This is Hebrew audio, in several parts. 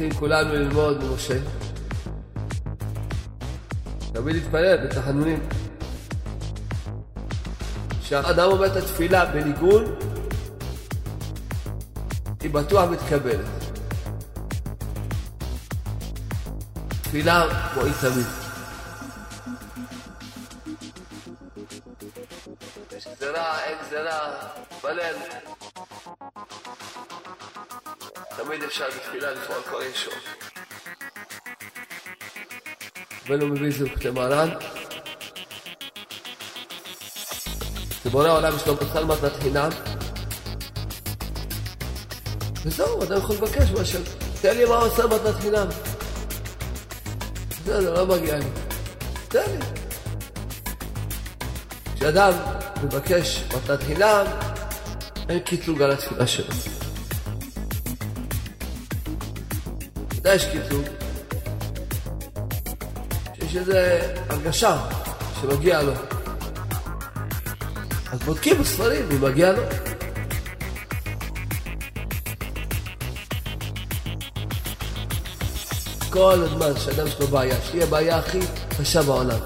צריכים כולנו ללמוד ממשה. תמיד להתפלל בתחנונים. כשאדם אומר את התפילה בניגון, היא בטוח מתקבלת. תפילה מועיל תמיד. אפשר בתפילה לפעול כל ישור. רבנו מביא זה בכתב מרן. שבורא העולם יש לו בכלל מתנת חינם. וזהו, אדם יכול לבקש משהו. תן לי מה הוא עושה מתנת חינם. בסדר, לא מגיע לי. תן לי. כשאדם מבקש מתנת חינם, אין קטלוג על התפילה שלו. ודאי יש קטלוג. שיש איזו הרגשה שמגיע לו. אז בודקים בספרים אם מגיע לו. כל הזמן שאדם יש לו בעיה, שתהיה בעיה הכי קשה בעולם.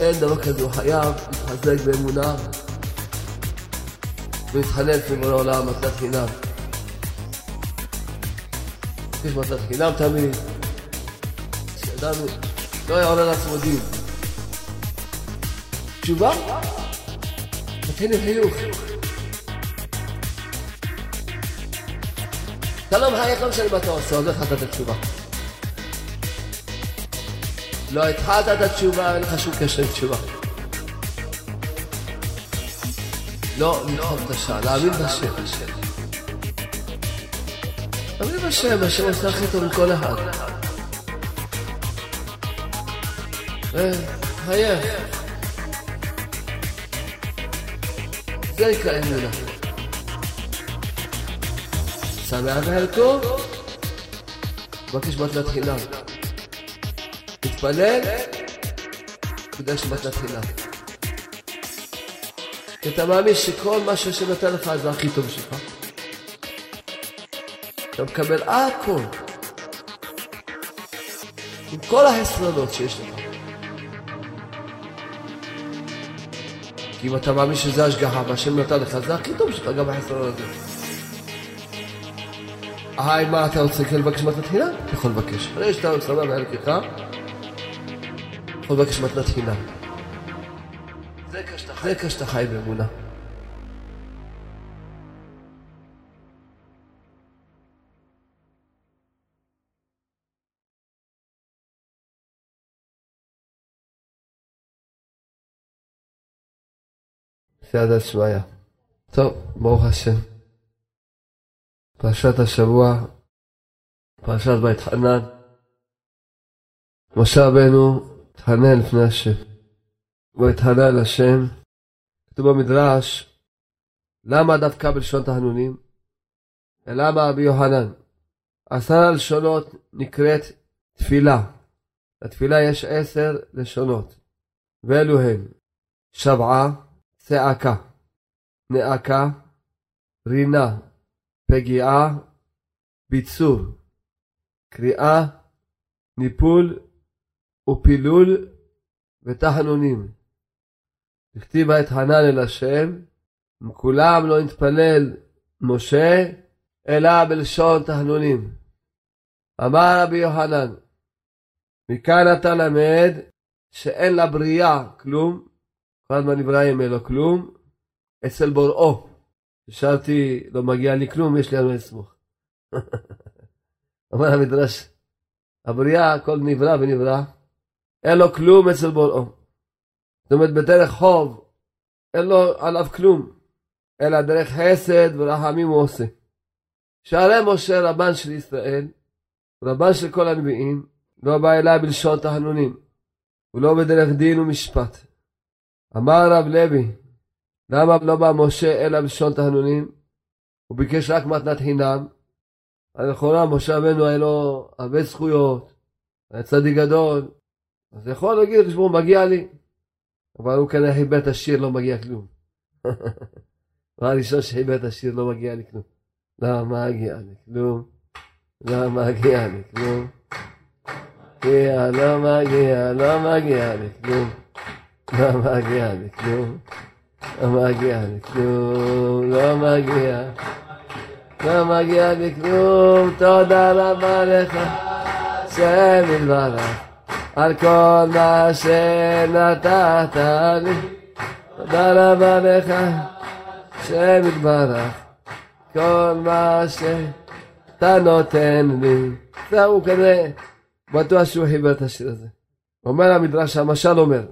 אין דבר כזה, הוא חייב להתחזק באמונה ולהתחנן לפי בורא עולם, מתנת חינם. יש מתנת חינם תמיד, שאדם לא יעורר לעצמו דין. תשובה? תתחיל עם חיוך. אתה לא מחייך, לא משנה מה אתה עושה, עוד לא התחלת את התשובה. לא התחלת את התשובה, אין לך שום קשר לתשובה. לא את השעה, להאמין בשם. להאמין בשם, השם הכי טוב מכל אחד. חייך. זה יקרא אמונה. שמח בחלקו, מבקש מתנת חינם. תתפלל, תקדש מתנת חינם. כי אתה מאמין שכל מה שהשם נתן לך זה הכי טוב שלך. אתה מקבל הכל. עם כל החסרונות שיש לך. כי אם אתה מאמין שזה השגחה והשם נתן לך, זה הכי טוב שלך גם בחסרון הזה. היי, מה אתה רוצה כן לבקש מתנת חינם? אתה יכול לבקש. הרי שאתה מסתובב בערכך, יכול לבקש מתנת חינם. זה כשאתה חי באמונה. סייעתא שמיא. טוב, ברוך השם. פרשת השבוע, פרשת בית חנן. משה רבנו התחנן לפני השם. הוא התחנן לשם. כתוב במדרש, למה דווקא בלשון תחנונים? למה רבי יוחנן? עשר לשונות נקראת תפילה. לתפילה יש עשר לשונות, ואלו הן שבעה, צעקה, נאקה, רינה, פגיעה, ביצור, קריאה, ניפול ופילול ותחנונים. הכתיב את חנן אל השם, מכולם לא נתפלל משה, אלא בלשון תחנונים. אמר רבי יוחנן, מכאן אתה למד שאין לבריאה כלום, כל הזמן נברא ממנו כלום, אצל בוראו. שאלתי, לא מגיע לי כלום, יש לי על מה לסמוך. אומר המדרש, הבריאה, הכל נברא ונברא, אין לו כלום אצל בוראו. זאת אומרת, בדרך חוב, אין לו עליו כלום, אלא דרך חסד ורחמים הוא עושה. שערי משה רבן של ישראל, רבן של כל הנביאים, לא בא אליי בלשון תחנונים, ולא בדרך דין ומשפט. אמר רב לוי, למה לא בא משה אלא בלשון תחנונים? הוא ביקש רק מתנת חינם. אז לכאורה משה רבנו היה לו הרבה זכויות, היה צדיק גדול, אז יכול להגיד, תשמעו, מגיע לי. אבל הוא כנראה חיבר את השיר, לא מגיע כלום. הוא הראשון שחיבר את השיר, לא מגיע לי כלום. לא, מגיע לי כלום. לא מגיע לי כלום. לא מגיע, לא מגיע לי כלום. לא מגיע לי כלום. לא מגיע לי כלום. לא מגיע. לא מגיע לי כלום. תודה רבה לך. השם יתברך. על כל מה שנתת לי. תודה רבה לך. השם יתברך. כל מה שאתה נותן לי. זהו כזה. בטוח שהוא חיבר את השיר הזה. אומר המדרש, המשל אומר,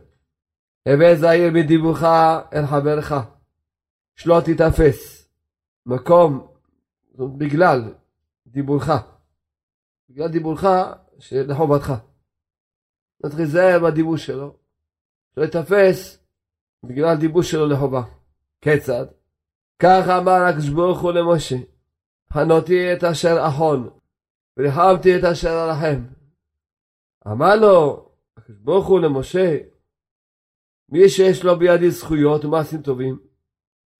הווה זהיר בדיבורך אל חברך, שלא תיתפס. מקום, בגלל דיבורך. בגלל דיבורך לחובתך. צריך להיזהר בדיבור שלו, שלא יתפס בגלל דיבור שלו לחובה. כיצד? כך אמר הקדוש ברוך הוא למשה, חנותי את אשר אחון, וריחמתי את אשר ארחם. אמר לו, הקדוש ברוך הוא למשה, מי שיש לו בידי זכויות ומעשים טובים,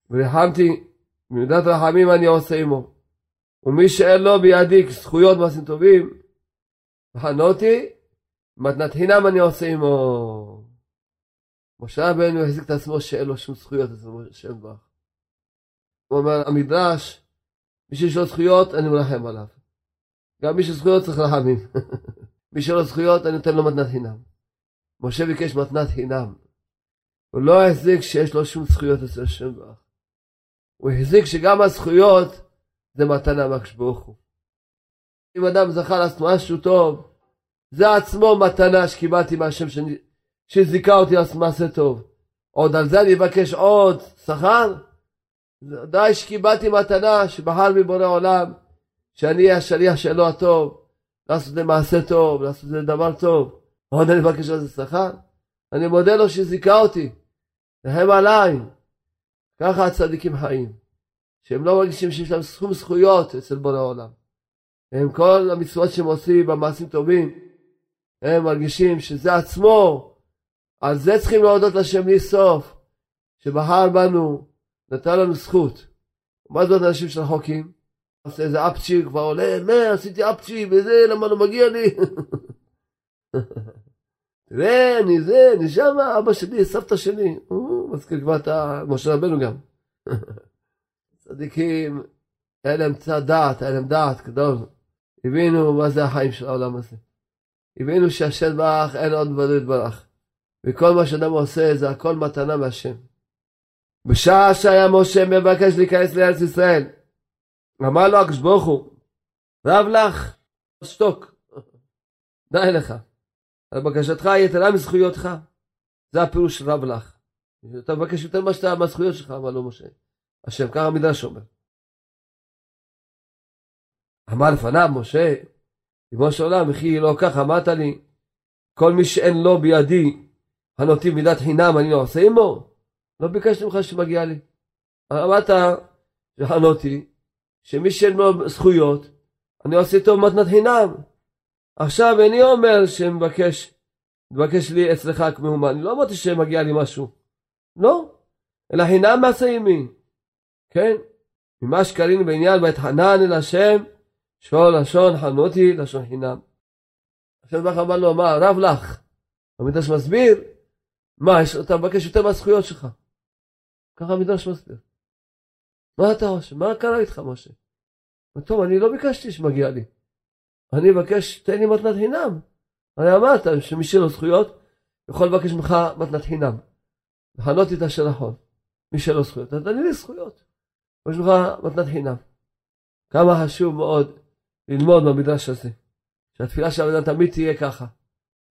וריחמתי, במידת רחמים אני עושה עמו. ומי שאין לו בידי זכויות ומעשים טובים, וחנותי, מתנת חינם אני עושה עמו. משה רבנו החזיק את עצמו שאין לו שום זכויות אצל משה ברך. הוא אומר, המדרש, מי שיש לו זכויות, אני מרחם עליו. גם מי שזכויות צריך רחמים. מי שלא זכויות, אני נותן לו מתנת חינם. משה ביקש מתנת חינם. הוא לא החזיק שיש לו שום זכויות אצל השם ברך. הוא החזיק שגם הזכויות זה מתנה מהקדוש ברוך הוא. אם אדם זכה לעשות משהו טוב, זה עצמו מתנה שקיבלתי מהשם שאני, שזיכה אותי לעשות מעשה טוב. עוד על זה אני אבקש עוד שכר? די שקיבלתי מתנה שבחר מבורא עולם, שאני השליח שלו הטוב, לעשות את זה מעשה טוב, לעשות את זה דבר טוב. עוד אני מבקש על זה שכר? אני מודה לו שזיכה אותי, והם עליי. ככה הצדיקים חיים, שהם לא מרגישים שיש להם סכום זכויות אצל בורא עולם. הם כל המצוות שהם עושים במעשים טובים, הם מרגישים שזה עצמו, על זה צריכים להודות לשם בלי סוף, שבחר בנו, נתן לנו זכות. מה זאת אנשים של החוקים? עושה איזה אפצ'י, כבר עולה, מה, עשיתי אפצ'י, וזה, למה לא מגיע לי? תראה, אני זה, אני שמה, אבא שלי, סבתא שלי. הוא מזכיר כבר את משה רבנו גם. צדיקים, היה להם קצת דעת, היה להם דעת גדול. הבינו מה זה החיים של העולם הזה. הבינו שהשם ברך, אין עוד מלבדו יתברך. וכל מה שאדם עושה זה הכל מתנה מהשם. בשעה שהיה משה מבקש להיכנס לארץ ישראל, אמר לו הקדוש ברוך הוא, רב לך, שתוק, די לך. על בקשתך יתרה מזכויותיך. זה הפירוש של רב לך. אתה מבקש יותר מה שאתה מהזכויות שלך, אמר לו משה. השם, ככה המדרש אומר. אמר לפניו משה, ריבונו של עולם, וכי לא כך אמרת לי, כל מי שאין לו בידי הנוטים מידת חינם אני לא עושה עמו? לא ביקשתי ממך שמגיע לי. אמרת שחנותי, שמי שאין לו זכויות, אני עושה איתו מתנת חינם. עכשיו איני אומר שמבקש, מבקש לי אצלך כמהומה, אני לא אמרתי שמגיע לי משהו. לא, אלא חינם מעשה עמי. כן? ממה שקרינו בעניין ואתחנן אל השם, שול לשון חנותי לשון חינם. השם ברוך אמר לו, מה, רב לך. המדרש מסביר, מה, אתה מבקש יותר מהזכויות שלך. ככה המדרש מסביר. מה אתה חושב? מה קרה איתך, משה? טוב, אני לא ביקשתי שמגיע לי. אני מבקש, תן לי מתנת חינם. הרי אמרת שמי שאין לו זכויות, יכול לבקש ממך מתנת חינם. לכנות את אשר נכון. מי לו זכויות, אז תן לי זכויות. יש לך מתנת חינם. כמה חשוב מאוד ללמוד במדרש הזה. שהתפילה של האדם תמיד תהיה ככה.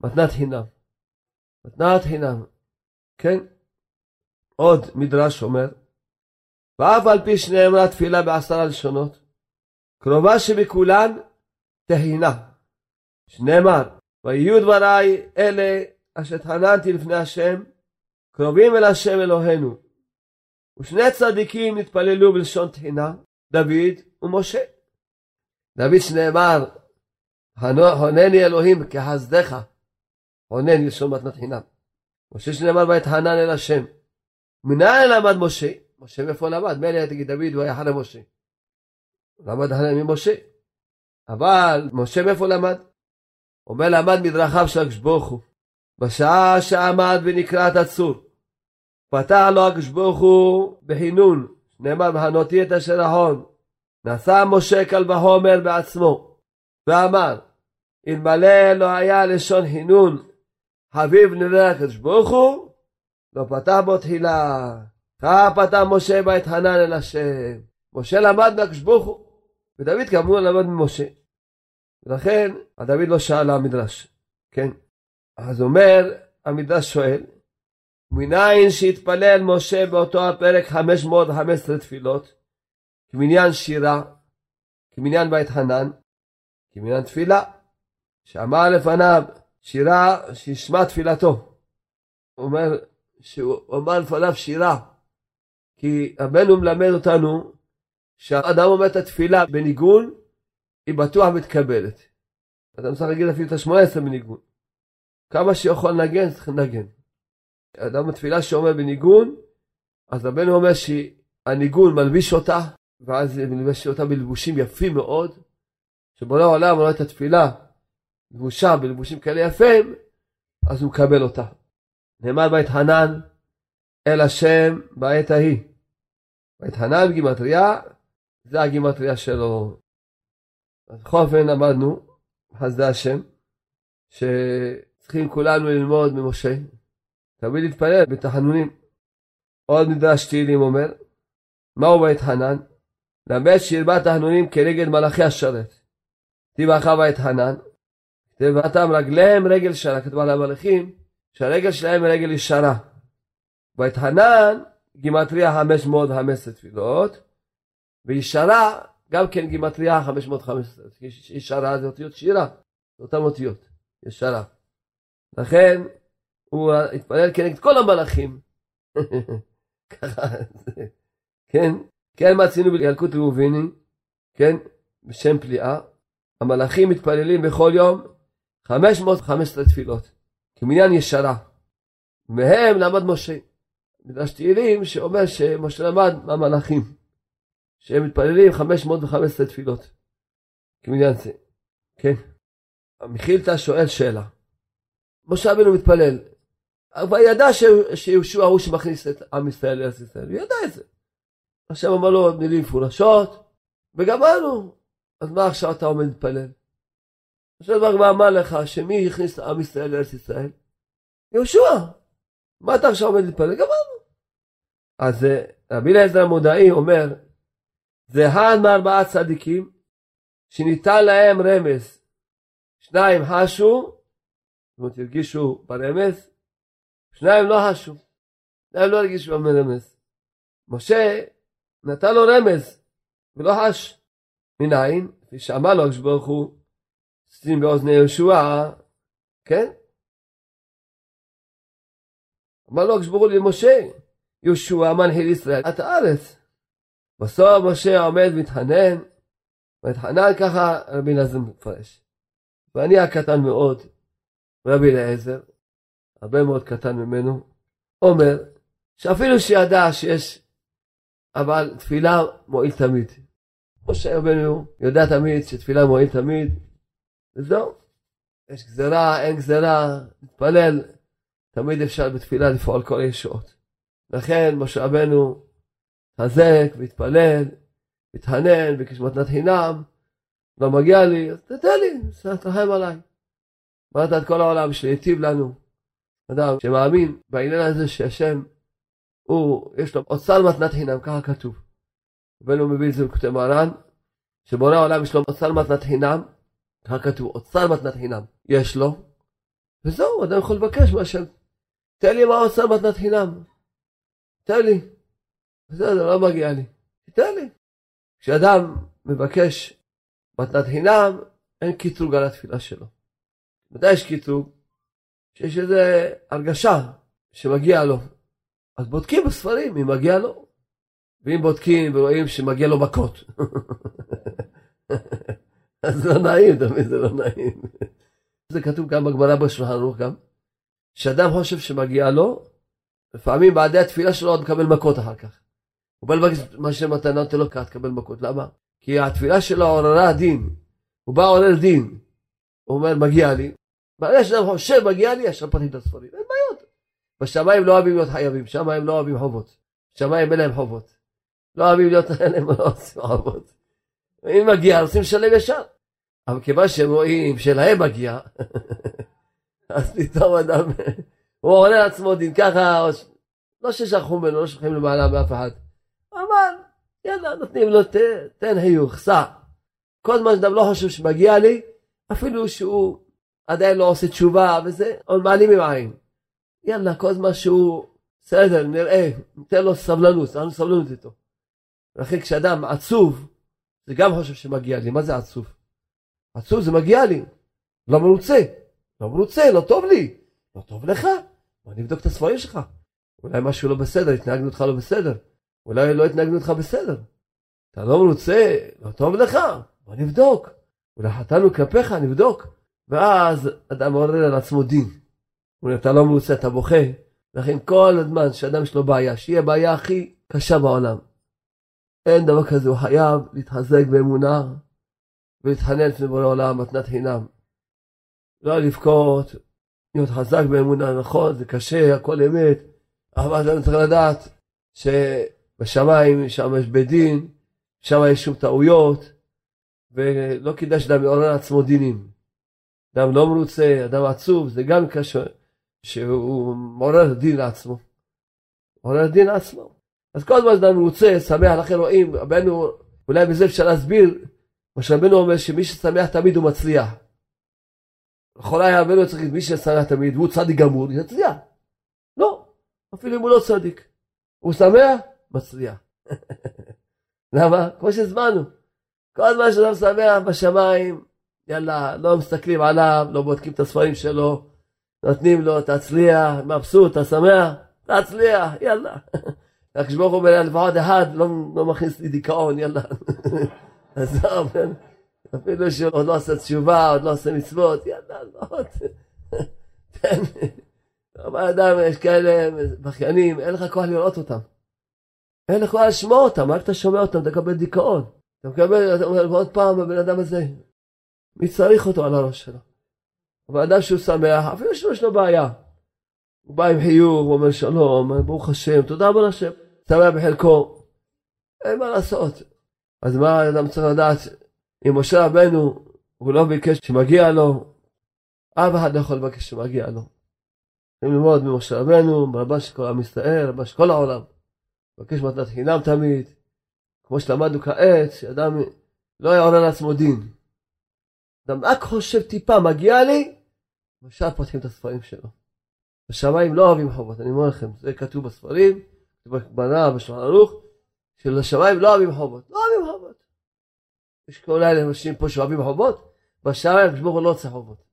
מתנת חינם. מתנת חינם. כן? עוד מדרש אומר, ואף על פי שנאמרה תפילה בעשרה לשונות, קרובה שבכולן תהינה. שנאמר, ויהיו דבריי אלה אשר התחננתי לפני השם, קרובים אל השם אלוהינו. ושני צדיקים נתפללו בלשון תחינה, דוד ומשה. דוד שנאמר, הונני אלוהים כחסדך, הונני לשון מתנת חינם. משה שנאמר ויתחנן אל השם. מנין למד משה? משה מאיפה למד? מילא תגיד דוד הוא היה אחרי משה. למד אחרי ממשה. אבל משה מאיפה למד? אומר למד מדרכיו של הוא. בשעה שעמד ונקרא הצור, פתח לו הוא בחינון, נאמר בהנותי את אשר ההון. נשא משה קל וחומר בעצמו, ואמר, אלמלא לא היה לשון חינון חביב נראה הוא, לא פתח בו תחילה. כך פתח משה ואתחנן אל השם. משה למד הוא, ודוד כמובן למד ממשה. ולכן דוד לא שאל המדרש, כן? אז אומר, המדרש שואל, מניין שהתפלל משה באותו הפרק 515 תפילות, כמניין שירה, כמניין בית חנן, כמניין תפילה, שאמר לפניו שירה שישמע תפילתו. הוא אומר שהוא אמר לפניו שירה, כי רבנו מלמד אותנו שהאדם אומר את התפילה בניגון, היא בטוח מתקבלת. אדם צריך להגיד אפילו את השמונה עשרה בניגון. כמה שיכול לנגן, צריך לנגן. אדם בתפילה שאומר בניגון, אז רבנו אומר שהניגון מלביש אותה, ואז מלביש אותה בלבושים יפים מאוד, שבורא העולם רואה את התפילה לבושה בלבושים כאלה יפים, אז הוא מקבל אותה. נאמר חנן אל השם בעת ההיא. חנן בגימטריה, זה הגימטריה שלו. אז בכל אופן למדנו, חסדי השם, שצריכים כולנו ללמוד ממשה. תמיד להתפלל בתחנונים. עוד מדרש תהילים אומר, מהו בית חנן? למד שירבה תחנונים כנגד מלאכי השרת. תיבחה בית חנן, ואתם רגליהם רגל שרה, כתוב על המלאכים, שהרגל שלהם רגל ישרה. ואת חנן, גימטריה 515 תפילות, וישרה, גם כן גימטריה 515. ישרה זה אותיות שירה, זה אותן אותיות, ישרה. לכן, הוא התפלל כנגד כל המלאכים. כן, כן מצינו בילקוט ראוביני, כן, בשם פליאה. המלאכים מתפללים בכל יום 515 תפילות, כמניין ישרה. מהם למד משה. מדרש תהילים שאומר שמשה למד מהמלאכים, שהם מתפללים 515 תפילות, כמניין זה. כן. המחילתא שואל שאלה. משה רבנו מתפלל, אבל ידע שיהושע הוא שמכניס את עם ישראל לארץ ישראל, הוא ידע את זה. השם אמר לו מילים מפורשות, וגמרנו. אז מה עכשיו אתה עומד להתפלל? עכשיו מה אמר לך שמי הכניס עם ישראל לארץ ישראל? יהושע. מה אתה עכשיו עומד להתפלל? גמרנו. אז אה, רבי אליעזר המודעי אומר, זה הן מארבעה צדיקים שניתן להם רמז. שניים חשו, זאת אומרת הרגישו ברמז, שניים לא חשו. שניים לא הרגישו ברמז. משה נתן לו רמז ולא חש. מנין? כפי שאמר לו הקדוש ברוך הוא שים באוזני יהושע, כן? אמר לו הקדוש הוא למשה, יהושע מנחיל ישראל את הארץ. בסוף משה עומד מתחנן, מתחנן ככה רבי אליעזר מפרש. ואני הקטן מאוד, רבי אליעזר, הרבה מאוד קטן ממנו, אומר שאפילו שידע שיש, אבל תפילה מועיל תמיד. משה רבנו יודע תמיד שתפילה מועיל תמיד, וזהו. יש גזרה, אין גזרה, נתפלל. תמיד אפשר בתפילה לפעול כל הישועות. לכן משה רבנו חזק והתפלל, מתחנן, ביקש מתנת חינם, לא מגיע לי, אז תתן לי, תרחם עליי. אמרת את כל העולם שיטיב לנו. אדם שמאמין בעניין הזה שהשם, הוא, יש לו אוצר מתנת חינם, ככה כתוב. רבנו מביא את זה בכותב מרן, שבורא העולם יש לו אוצר מתנת חינם, ככה כתוב, אוצר מתנת חינם יש לו, וזהו, אדם יכול לבקש מהשם, תן לי מה אוצר מתנת חינם, תן לי. בסדר, לא מגיע לי, תן לי. כשאדם מבקש מתנת חינם, אין קטרוג על התפילה שלו. מתי יש קטרוג? שיש איזו הרגשה שמגיע לו. אז בודקים בספרים אם מגיע לו. ואם בודקים ורואים שמגיע לו מכות. אז זה לא נעים, מבין? זה לא נעים. זה כתוב גם בגמרא בשולחן ערוך גם, שאדם חושב שמגיע לו, לפעמים בעדי התפילה שלו עוד מקבל מכות אחר כך. הוא בא לבקש מה שמתנה נותן לו ככה, תקבל מכות. למה? כי התפילה שלו עוררה דין. הוא בא עולל דין, הוא אומר מגיע לי, ברגע שאדם חושב מגיע לי, ישר פותחים את הספרים, אין בעיות. בשמיים לא אוהבים להיות חייבים, שם הם לא אוהבים חובות. בשמיים אין להם חובות. לא אוהבים להיות, אין להם לא עושים חובות. אם מגיע, רוצים לשלם ישר. אבל כיוון שהם רואים שלהם מגיע, אז פתאום אדם, הוא עולה לעצמו דין ככה, לא ששכחו ממנו, לא שוכחים למעלה מאף אחד. יאללה, נותנים לו, תן חיוך, סע. כל זמן שאדם לא חושב שמגיע לי, אפילו שהוא עדיין לא עושה תשובה וזה, עוד מעלים עם עין. יאללה, כל זמן שהוא, בסדר, נראה, ניתן לו סבלנות, אנחנו סבלנות איתו. ולכן כשאדם עצוב, זה גם חושב שמגיע לי, מה זה עצוב? עצוב זה מגיע לי, לא מרוצה, לא מרוצה, לא טוב לי, לא טוב לך, בוא נבדוק את הספרים שלך. אולי משהו לא בסדר, התנהגנו אותך לא בסדר, אולי לא התנהגנו אותך בסדר. אתה לא מרוצה, לא טוב לך, בוא נבדוק. אולי חטאנו כלפיך, נבדוק. ואז אדם מעורר על עצמו דין. אומר, אתה לא מרוצה, אתה בוכה. לכן כל הזמן שאדם יש לו בעיה, שיהיה בעיה הכי קשה בעולם. אין דבר כזה, הוא חייב להתחזק באמונה ולהתחנן לפני בורא עולם, מתנת חינם. לא לבכות, להיות חזק באמונה, נכון, זה קשה, הכל אמת, אבל אני צריך לדעת שבשמיים, שם יש בית דין, שם יש שום טעויות, ולא כדאי שאדם יעורר לעצמו דינים. אדם לא מרוצה, אדם עצוב, זה גם קשה, שהוא מעורר דין לעצמו. מעורר דין לעצמו. אז כל הזמן אדם מרוצה, שמח, לכן רואים, רבנו, אולי בזה אפשר להסביר, מה שרבנו אומר שמי ששמח תמיד הוא מצליח. היה רבנו צריך מי ששמח תמיד, והוא צדיק גמור, יצליח. לא, אפילו אם הוא לא צדיק. הוא שמח, מצליח. למה? כמו שהזמנו. כל זמן שאדם שמח בשמיים, יאללה, לא מסתכלים עליו, לא בודקים את הספרים שלו, נותנים לו, תצליח, מבסוט, אתה שמח? תצליח, יאללה. הקדוש ברוך הוא אומר, לפחות אחד לא, לא מכניס לי דיכאון, יאללה. עזוב, אפילו שהוא עוד לא עושה תשובה, עוד לא עושה מצוות, יאללה, לא, תן. אבל אדם, יש כאלה בכיינים, אין לך כוח לראות אותם. אין לך כוח לשמוע אותם, רק אתה שומע אותם, אתה מקבל דיכאון. אתה מקבל, אתה אומר, ועוד פעם, הבן אדם הזה, מי צריך אותו על הראש שלו? אבל אדם שהוא שמח, אפילו שיש לו בעיה. הוא בא עם חיוך, הוא אומר שלום, ברוך השם, תודה רבה לשם. שמח בחלקו. אין מה לעשות. אז מה אדם צריך לדעת? אם משה רבנו, הוא לא ביקש שמגיע לו, אף אחד לא יכול לבקש שמגיע לו. צריכים ללמוד ממשה רבנו, ברבה של כל עם ישראל, רבה של כל העולם. מבקש מתנת חינם תמיד, כמו שלמדנו כעת, שאדם לא היה עולה לעצמו דין. אדם רק חושב טיפה, מגיע לי, ושם פותחים את הספרים שלו. השמיים לא אוהבים חובות, אני אומר לכם, זה כתוב בספרים, בגמרא, בשולחן ערוך, שלשמיים לא אוהבים חובות, לא אוהבים חובות. יש כל אלה אנשים פה שאוהבים חובות, בשמיים הקדוש לא רוצה חובות.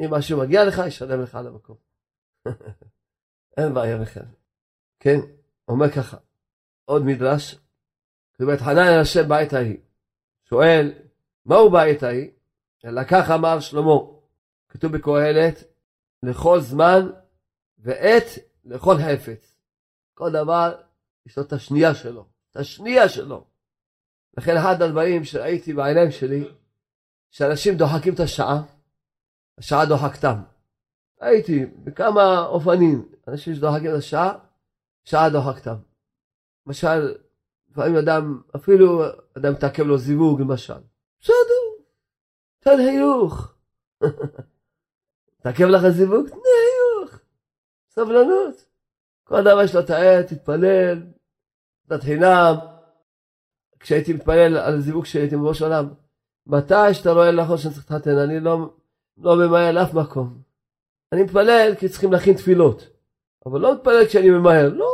אם משהו מגיע לך, ישלם לך על המקום. אין בעיה בכלל. כן, אומר ככה, עוד מדרש, כתוב את חנן אל השם בעת ההיא. שואל, מהו בעת ההיא? לקח אמר שלמה, כתוב בקהלת, לכל זמן ועת לכל חפץ. כל דבר יש לו את השנייה שלו, את השנייה שלו. לכן אחד הדברים שראיתי בעיניים שלי, שאנשים דוחקים את השעה, השעה דוחקתם. הייתי בכמה אופנים, אנשים שדוחקים את השעה, שעה דוחקתם. למשל, לפעמים אדם, אפילו אדם מתעכב לו זיווג למשל. בסדר, תן חיוך. מתעכב לך זיווג? תן חיוך. סבלנות. כל אדם יש לו את העת, תתפלל, דת חינם. כשהייתי מתפלל על זיווג שהייתי בראש העולם, מתי שאתה רואה נכון שאני צריך להתחתן, אני לא, לא ממהר לאף מקום. אני מתפלל כי צריכים להכין תפילות. אבל לא מתפלל כשאני ממהר, לא.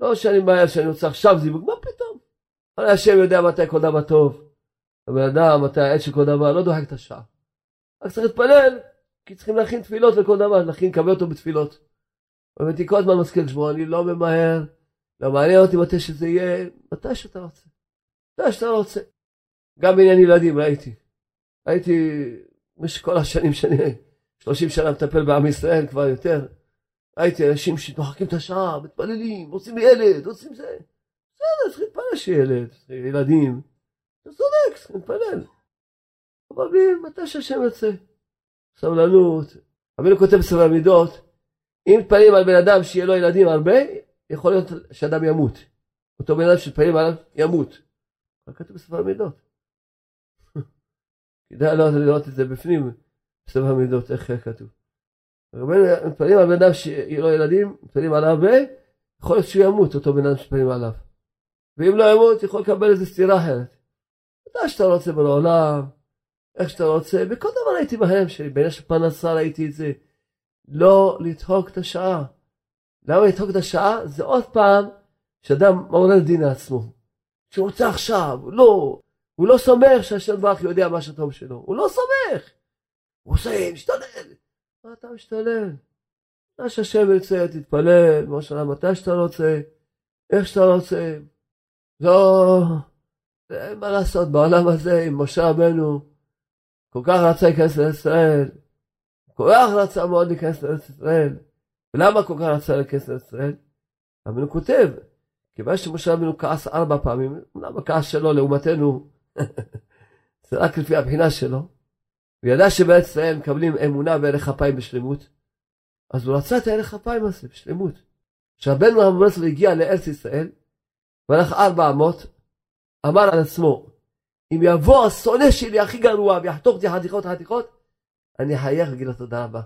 לא שאני ממהר שאני רוצה עכשיו זיווג, מה פתאום? הרי השם יודע מתי כל דבר טוב. הבן אדם, מתי העת של כל דבר, לא דוחק את השעה. רק צריך להתפלל, כי צריכים להכין תפילות לכל דבר, להכין, לקבל אותו בתפילות. באמת כל הזמן מזכיר לשמוע, אני לא ממהר, לא מעניין אותי מתי שזה יהיה, מתי שאתה רוצה. מתי שאתה רוצה. גם בעניין ילדים ראיתי. הייתי במשך כל השנים שאני 30 שנה מטפל בעם ישראל, כבר יותר. ראיתי אנשים שדוחקים את השעה, מתפללים, רוצים ילד, רוצים זה. בסדר, צריך להתפלל שיהיה ילד, ילדים. צריכים להתפלל. אבל מתי שהשם יוצא. סבלנות. רבינו כותב בספר המידות, אם מתפללים על בן אדם שיהיה לו ילדים הרבה, יכול להיות שאדם ימות. אותו בן אדם שמתפללים עליו ימות. רק כתוב בספר המידות. כדאי לא לראות את זה בפנים, בספר המידות, איך כתוב. מתפללים על בן אדם שיהיה לו ילדים, מתפללים עליו הרבה, יכול להיות שהוא ימות, אותו בן אדם שמתפללים עליו. ואם לא ימות, יכול לקבל איזה סתירה אחרת. מתי שאתה רוצה בעולם, איך שאתה רוצה, בכל דבר הייתי בהלם שלי, בעניין של פרנסה ראיתי את זה. לא לדחוק את השעה. למה לדחוק את השעה? זה עוד פעם שאדם מעורר דין לעצמו. שהוא רוצה עכשיו, לא, הוא לא סומך שהשם ברוך יודע מה שהטוב שלו, הוא לא סומך. הוא עושה, משתולל. מה אתה משתולל? מה שהשם ירצה, תתפלל, כמו שאלה, מתי שאתה רוצה, איך שאתה רוצה. לא, אין מה לעשות בעולם הזה עם משה רבנו, כל כך רצה להיכנס לישראל, כל כך רצה מאוד להיכנס לארץ ישראל. ולמה כל כך רצה להיכנס לארץ ישראל? רבנו כותב, כיוון שמשה רבנו כעס ארבע פעמים, למה כעס שלו לעומתנו, זה רק לפי הבחינה שלו, הוא ידע שבארץ ישראל מקבלים אמונה וערך אפיים בשלמות, אז הוא רצה את הערך אפיים הזה בשלמות. כשרבנו רבנו הגיע לארץ ישראל, והלך ארבע אמות, אמר על עצמו, אם יבוא השונא שלי הכי גרוע ויחתוך אותי חתיכות חתיכות, אני אחייך ואגיד לו תודה רבה.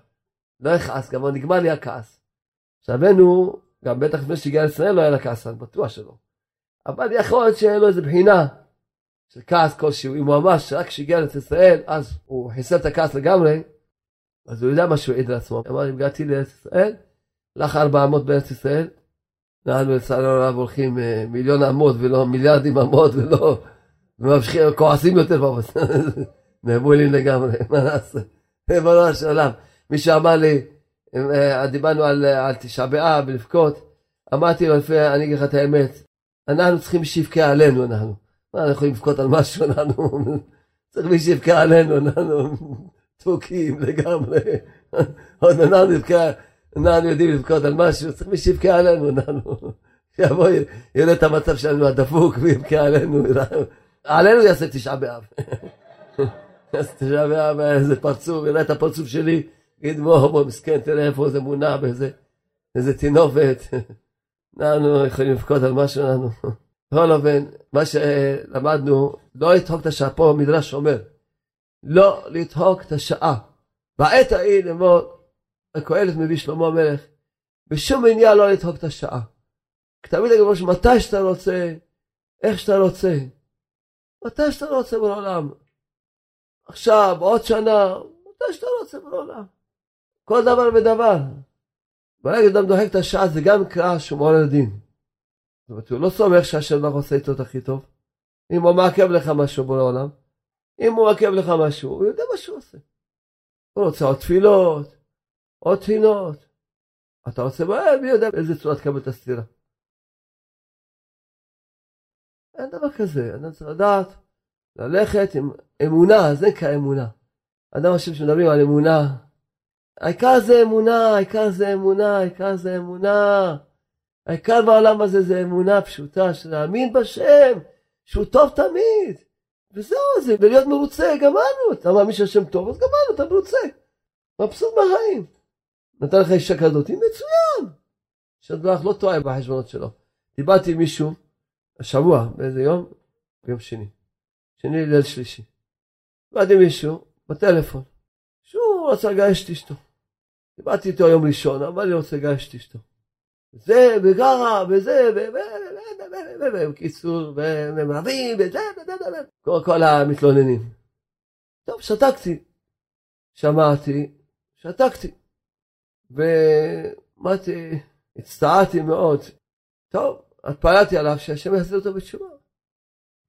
לא אכעס, גם נגמר לי הכעס. שרבנו, גם בטח לפני שהגיע לישראל לא היה לה כעס, אני בטוח שלא. אבל יכול להיות שהיה לו איזה בחינה של כעס כלשהו, אם הוא אמר שרק כשהגיע לישראל, אז הוא חיסל את הכעס לגמרי, אז הוא יודע מה שהוא העיד לעצמו. אמר, אם הגעתי לארץ ישראל, לך ארבע אמות בארץ ישראל, אנחנו לצערנו הרב הולכים אה, מיליון אמות ולא מיליארדים אמות ולא, וממשיכים, כועסים יותר פעם, נאבולים לגמרי, מה נעשה? ריבונו של עולם. מישהו אמר לי, אה, דיברנו על, על תשעה באב ולבכות, אמרתי לו, אני אגיד לך את האמת, אנחנו צריכים שיבכה עלינו, אנחנו. מה, אנחנו יכולים לבכות על משהו, אנחנו צריכים שיבכה עלינו, אנחנו דפוקים לגמרי. עוד אנחנו נבכה, אנחנו יודעים לבכות על משהו, צריך מי שיבכה עלינו, אנחנו. שיבוא, יראה את המצב שלנו הדפוק ויבכה עלינו, עלינו יעשה תשעה באב. אז תשעה באב, איזה פרצוף, יראה את הפרצוף שלי, יגיד בוא, בוא, מסכן, תראה איפה זה מונע באיזה איזה תינופת. אנחנו יכולים לבכות על משהו לנו. בכל אופן, מה שלמדנו, לא לדחוק את השעה, פה המדרש אומר, לא לדחוק את השעה. בעת ההיא לאמור, הקהלת מביא שלמה המלך, בשום עניין לא לדחוק את השעה. תמיד הגמור שמתי שאתה רוצה, איך שאתה רוצה, מתי שאתה רוצה בעולם. עכשיו, עוד שנה, מתי שאתה רוצה בעולם. כל דבר ודבר. ברגע שאדם דוחק את השעה זה גם קרא שהוא מעורר דין. זאת אומרת, הוא לא סומך שהשם לא עושה איתו את הכי טוב. אם הוא מעכב לך משהו בעולם, אם הוא מעכב לך משהו, הוא יודע מה שהוא עושה. הוא רוצה עוד תפילות, עוד תפילות. אתה רוצה מהר, מי יודע באיזה צורה תקבל את הסתירה. אין דבר כזה, אדם צריך לדעת, ללכת עם אמונה, זה כאמונה. אדם חושב שמדברים על אמונה, העיקר זה אמונה, העיקר זה אמונה, העיקר זה אמונה. העיקר בעולם הזה זה אמונה פשוטה, של להאמין בשם, שהוא טוב תמיד. וזהו זה, ולהיות מרוצה, גמרנו. אתה מאמין שהשם טוב, אז גמרנו, אתה מרוצה. מבסוט בחיים. נתן לך אישה כזאת, מצוין. שדרך לא טועה בחשבונות שלו. דיברתי עם מישהו, השבוע, באיזה יום? ביום שני. שני ליל שלישי. דיברתי עם מישהו, בטלפון, שהוא רצה לגרש את אשתו. דיברתי איתו יום ראשון, אמר לי רוצה לגרש את אשתו. זה, וגרה, וזה, ובקיצור, והם רבים, וזה, כל המתלוננים. טוב, שתקתי. שמעתי, שתקתי. ואמרתי, הצטערתי מאוד. טוב, התפללתי עליו שהשם יחזיר אותו בתשובה.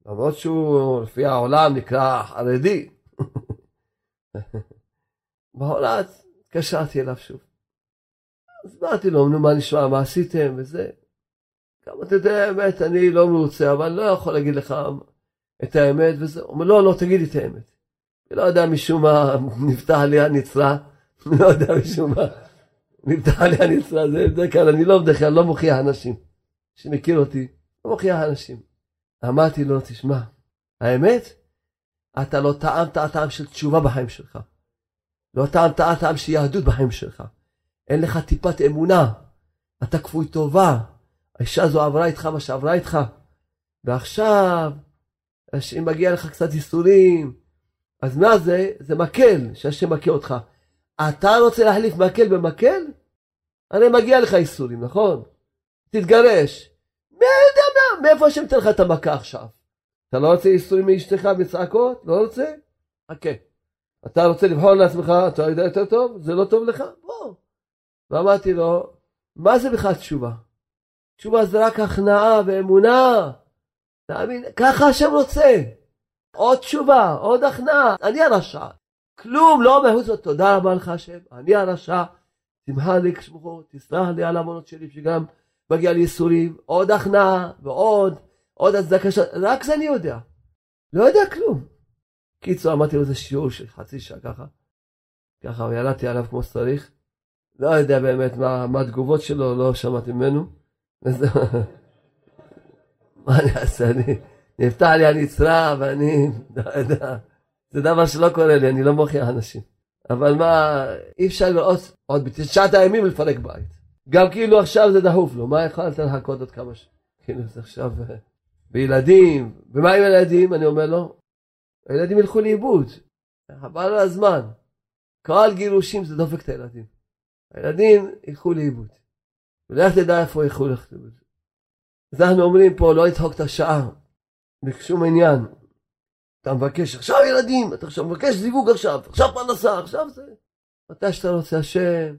למרות שהוא לפי העולם נקרא חרדי. בהולד התקשרתי אליו שוב. אז אמרתי לו, נו מה נשמע, מה עשיתם וזה. גם אתה יודע, האמת, אני לא מרוצה, אבל לא יכול להגיד לך את האמת וזה. הוא אומר, לא, לא, תגיד לי את האמת. אני לא יודע משום מה נפתח לי הנצרה, אני לא יודע משום מה נפתח לי הנצרה, זה בדרך כלל, אני לא בדרך כלל, לא מוכיח אנשים. שמכיר אותי, לא מוכיח אנשים. אמרתי לו, תשמע, האמת, אתה לא טעמת הטעם של תשובה בחיים שלך. לא טעמת הטעם של יהדות בחיים שלך. אין לך טיפת אמונה. אתה כפוי טובה. האישה הזו עברה איתך מה שעברה איתך. ועכשיו, אם מגיע לך קצת ייסורים, אז מה זה? זה מקל, שהשם מכה אותך. אתה רוצה להחליף מקל במקל? הרי מגיע לך ייסורים, נכון? תתגרש. מי יודע מה, מאיפה השם ייתן לך את המכה עכשיו? אתה לא רוצה ייסורים מאשתך בצעקות? לא רוצה? חכה. אתה רוצה לבחור לעצמך, אתה יודע יותר טוב? זה לא טוב לך? בוא. ואמרתי לו, מה זה בכלל תשובה? תשובה זה רק הכנעה ואמונה. תאמין, ככה השם רוצה. עוד תשובה, עוד הכנעה. אני הרשע. כלום לא אומר חוץ תודה רבה לך השם, אני הרשע. תמחה לי כשמוכו, תסלח לי על המונות שלי שגם מגיע לי ייסורים, עוד הכנעה ועוד, עוד הצדקה של... רק זה אני יודע. לא יודע כלום. קיצור, אמרתי לו איזה שיעור של חצי שעה ככה. ככה, וילדתי עליו כמו שצריך. לא יודע באמת מה, מה התגובות שלו, לא שמעתי ממנו. מה אני אעשה? אני, נפתח לי הנצרה ואני, לא יודע, זה דבר שלא קורה לי, אני לא מוכיח אנשים. אבל מה, אי אפשר לראות עוד בתשעת הימים לפרק בית. גם כאילו עכשיו זה דחוף לו, מה יכולת לחכות עוד כמה ש... כאילו זה עכשיו... וילדים, ומה עם הילדים? אני אומר לו, הילדים ילכו לאיבוד, חבל על הזמן. כל גירושים זה דופק את הילדים. הילדים ילכו לאיבוד. ולך תדע איפה ילכו לאיבוד. אז אנחנו אומרים פה לא לדחוק את השעה, בשום עניין. אתה מבקש עכשיו ילדים, אתה עכשיו מבקש זיווג עכשיו, עכשיו פרנסה, עכשיו זה. מתי שאתה רוצה השם,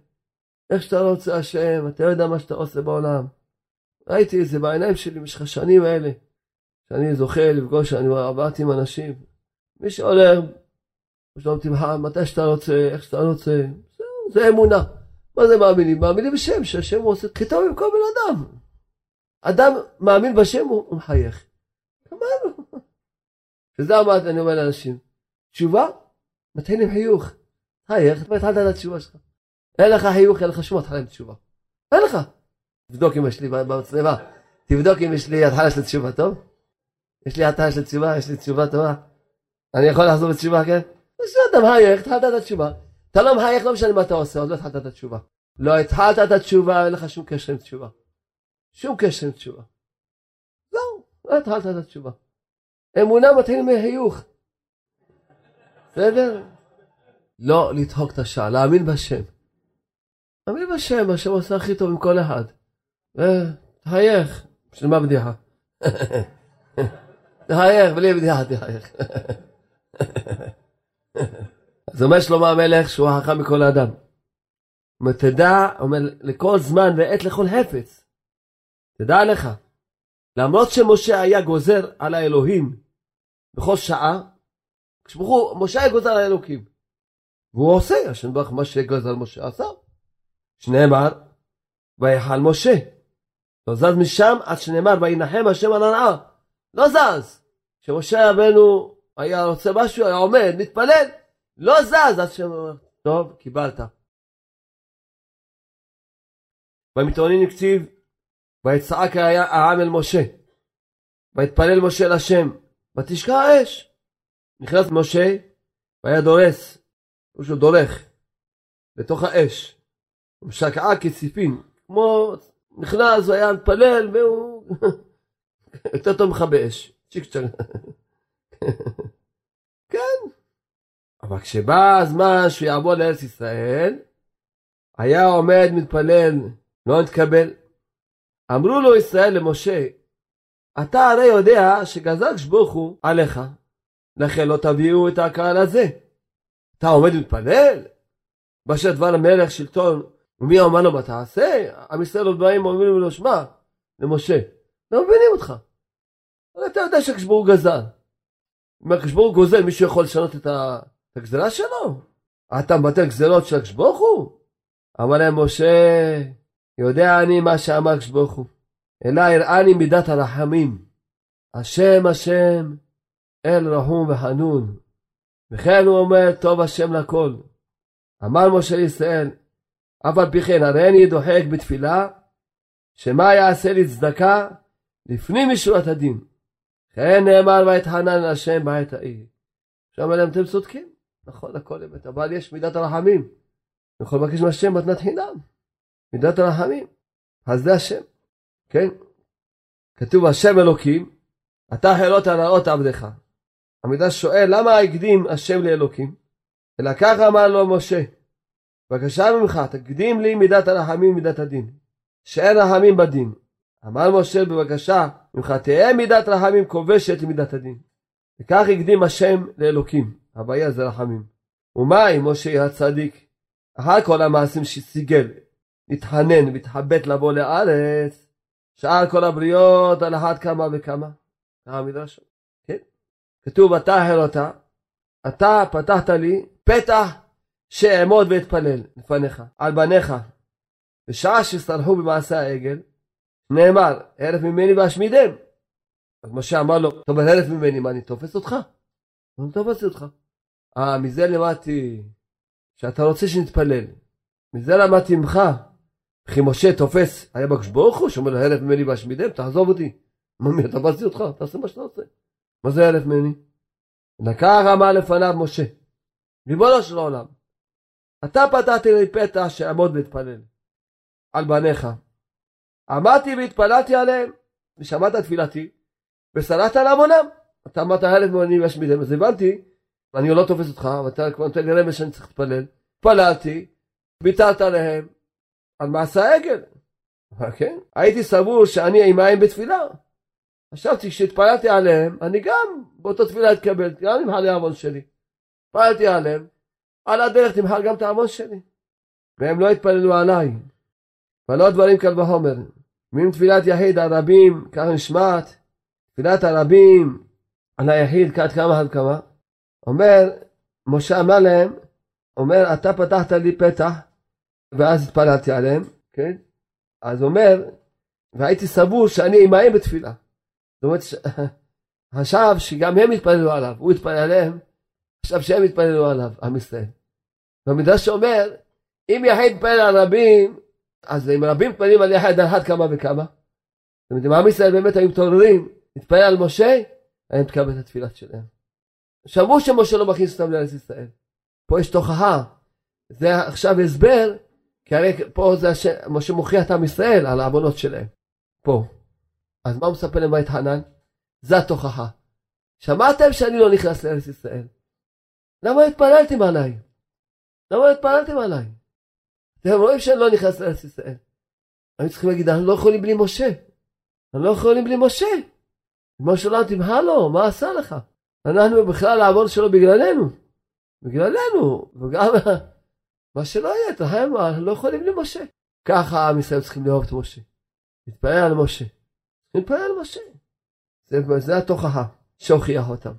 איך שאתה רוצה השם, אתה יודע מה שאתה עושה בעולם. ראיתי את זה בעיניים שלי במשך השנים האלה, שאני זוכה לפגוש, אני עברתי עם אנשים. מי שהולך, שלום תמחה, מתי שאתה רוצה, איך שאתה רוצה, זה, זה אמונה. מה זה מאמינים? מאמינים בשם, שהשם עושה כתוב עם כל בן אדם. אדם מאמין בשם, הוא מחייך. גמרנו. וזה אמרתי, אני אומר לאנשים, תשובה, מתחיל עם חיוך. חייך, התחלת את התשובה שלך. אין לך חיוך, אין לך שום התחלה עם תשובה. אין לך. תבדוק אם יש לי במצלמה, תבדוק אם יש לי התחלה של תשובה, טוב? יש לי התחלה של תשובה, יש לי תשובה טובה. אני יכול לחזור בתשובה, כן? אז אתה מחייך, התחלת את התשובה. אתה לא מחייך, לא משנה מה אתה עושה, עוד לא התחלת את התשובה. לא התחלת את התשובה, אין לך שום קשר עם תשובה. שום קשר עם תשובה. זהו, לא התחלת את התשובה. אמונה מתחיל מחיוך. בסדר? לא לדחוק את השעה, להאמין בשם. להאמין בשם, השם עושה הכי טוב עם כל אחד. תחייך, בשביל מה בדיחה? תחייך, בלי בדיחה תחייך. אז אומר שלמה המלך שהוא החכם מכל אדם. אומר, תדע, אומר, לכל זמן ועת לכל חפץ. תדע לך, למרות שמשה היה גוזר על האלוהים בכל שעה, כשברוך משה היה גוזר על האלוקים. והוא עושה, השם ברוך מה שגזר משה עשה. שנאמר, ויחל משה. לא זז משם עד שנאמר, וינחם השם על הנאה. לא זז. כשמשה רבנו היה רוצה משהו, היה עומד, מתפלל, לא זז עד שאומר, טוב, קיבלת. במתאונין הקציב, ויצעק העם אל משה, ויתפלל משה לשם, ותשקע האש. נכנס משה, והיה דורס, הוא שהוא דורך, לתוך האש. הוא שקעה כציפין, כמו נכנס והיה מתפלל, והוא יותר טוב ממך באש. צ'יק צ'ק. כן. אבל כשבא הזמן שהוא יעבור לארץ ישראל, היה עומד מתפלל, לא נתקבל. אמרו לו ישראל למשה, אתה הרי יודע שגזר ברוך הוא עליך, לכן לא תביאו את הקהל הזה. אתה עומד ומתפלל? באשר דבר המלך שלטון, ומי אמר לו מה תעשה? עם ישראל עוד באים ואומרים לו שמע, למשה, לא מבינים אותך. אתה יודע שהקשבור גזר. אם הקשבור גוזל, מישהו יכול לשנות את הגזרה שלו? אתה מבטל גזרות של הקשבור הוא? אמר להם משה, יודע אני מה שאמר הקשבור הוא. אלא הראני מידת הרחמים. השם השם אל רחום וחנון. וכן הוא אומר טוב השם לכל. אמר משה ישראל, אף על פי כן הרי אני דוחק בתפילה, שמה יעשה לי צדקה לפנים משורת הדין. כן נאמר ויתחנן השם בעת ההיא. שאמר להם אתם צודקים, נכון הכל אמת, אבל יש מידת הרחמים. יכול לבקש מהשם מתנת חינם, מידת הרחמים, אז זה השם, כן? כתוב השם אלוקים, אתה חילות הנאות עבדך. המדרש שואל למה הקדים השם לאלוקים? אלא ככה אמר לו משה, בבקשה ממך תקדים לי מידת הרחמים מידת הדין, שאין רחמים בדין. אמר משה בבקשה ממך תהיה מידת רחמים כובשת למידת הדין. וכך הקדים השם לאלוקים, הבעיה זה רחמים. ומה אם משה הצדיק, אחר כל המעשים שסיגל, התחנן והתחבט לבוא לארץ, שאר כל הבריות על אחת כמה וכמה. המדרש, כן? כתוב אתה הרותה, אתה פתחת לי פתח שאעמוד ואתפלל לפניך, על בניך. בשעה שסרחו במעשה העגל, נאמר, הרף ממני ואשמידם. אז משה אמר לו, טוב, הרף ממני, מה אני תופס אותך? אני תופס אותך. אה, מזה למדתי שאתה רוצה שנתפלל. מזה למדתי ממך. וכי משה תופס, היה בקדוש ברוך הוא, שאומר לו, הרף ממני ואשמידם, תעזוב אותי. מה, מי, תפסתי אותך, תעשה מה שאתה רוצה. מה זה הרף ממני? לקח אמר לפניו משה, ריבונו של עולם, אתה פתחתי לי פתח שאעמוד ואתפלל על בניך. עמדתי והתפללתי עליהם, ושמעת תפילתי, ושרדת על המונם. אתה אמרת הלב ואני ואשמידם, אז הבנתי, אני לא תופס אותך, ואתה כבר נותן לי רמז שאני צריך להתפלל. התפללתי, ביטלת עליהם, על מעשה העגל. כן? הייתי סבור שאני עמהם בתפילה. חשבתי כשהתפללתי עליהם, אני גם באותו תפילה אתקבל, גם נמחל העוון שלי. התפללתי עליהם, על הדרך תמחל גם את העוון שלי. והם לא התפללו עליי. ולא דברים קל וחומר. מן תפילת יחיד הרבים, כך נשמעת, תפילת הרבים על היחיד כעד כמה עד כמה. אומר, משה אמר להם, אומר, אתה פתחת לי פתח, ואז התפללתי עליהם, כן? אז אומר, והייתי סבור שאני עמהם בתפילה. זאת אומרת, חשב שגם הם התפללו עליו, הוא התפלל עליהם, חשב שהם התפללו עליו, עם ישראל. והמדרש אומר, אם יחיד מתפלל על רבים, אז אם רבים מתפללים על יחיד על אחת כמה וכמה, זאת אומרת, אם עם ישראל באמת היו מתעוררים, להתפלל על משה, היה מתקבל את התפילה שלהם. שמעו שמשה לא מכניס אותם לארץ ישראל. פה יש תוכחה. זה עכשיו הסבר, כי הרי פה זה הש... משה מוכיח את עם ישראל על העוונות שלהם. פה. אז מה הוא מספר להם בית חנן? זה התוכחה. שמעתם שאני לא נכנס לארץ ישראל. למה התפללתם עליי? למה התפללתם עליי? אתם רואים שאני לא נכנס לארץ ישראל. היו צריכים להגיד, אנחנו לא יכולים בלי משה. אנחנו לא יכולים בלי משה. משה לא תמהה לו, מה עשה לך? אנחנו בכלל העוון שלו בגללנו. בגללנו. וגם מה שלא יהיה, אנחנו לא יכולים בלי משה. ככה עם ישראל צריכים לאהוב את משה. להתפלל על משה. להתפלל על משה. זה, זה התוכחה שהוכיח אותם.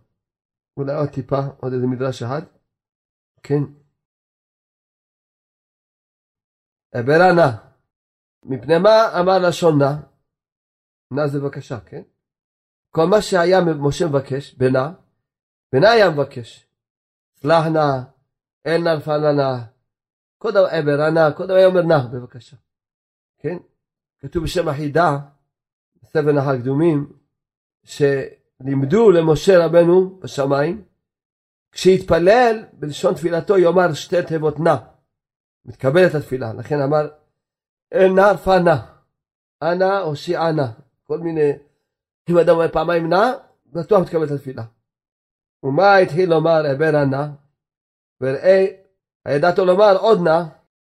אולי עוד טיפה, עוד איזה מדרש אחד. כן. אברה נא. מפני מה אמר לשון נא? נא זה בבקשה, כן? כל מה שהיה משה מבקש, בנא, בנא היה מבקש. סלח נא, אין נא לפנה נא. כל דבר, אברה נא, כל דבר היה אומר נא, בבקשה. כן? כתוב בשם החידה, בספר נחל קדומים, שלימדו למשה רבנו בשמיים, כשיתפלל בלשון תפילתו יאמר שתי תיבות נא. מתקבלת התפילה, לכן אמר נא פנה, אנא הושיע נא, כל מיני, אם אדם אומר פעמיים נא, בטוח מתקבלת התפילה. ומה התחיל לומר אבר נא? וראה, הידעתו לומר עוד נא,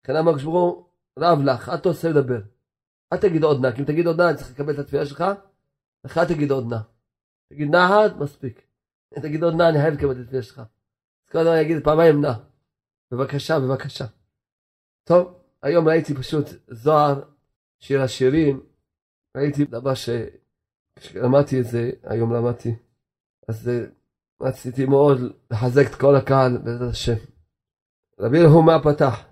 לכן אמר כשברו רב לך, אל תעשה לדבר. אל תגיד עוד נא, כי אם תגיד עוד נא אני צריך לקבל את התפילה שלך, לך אל תגיד עוד נא. תגיד אחת, מספיק. אם תגיד עוד נא, אני חייב לקבל את התפילה שלך. אז כל הזמן יגיד פעמיים נא. בבקשה, בבקשה. טוב, היום ראיתי פשוט זוהר, שיר השירים, ראיתי דבר ש... כשלמדתי את זה, היום למדתי, אז רציתי מאוד לחזק את כל הקהל בעזרת השם. רבי רהומה פתח,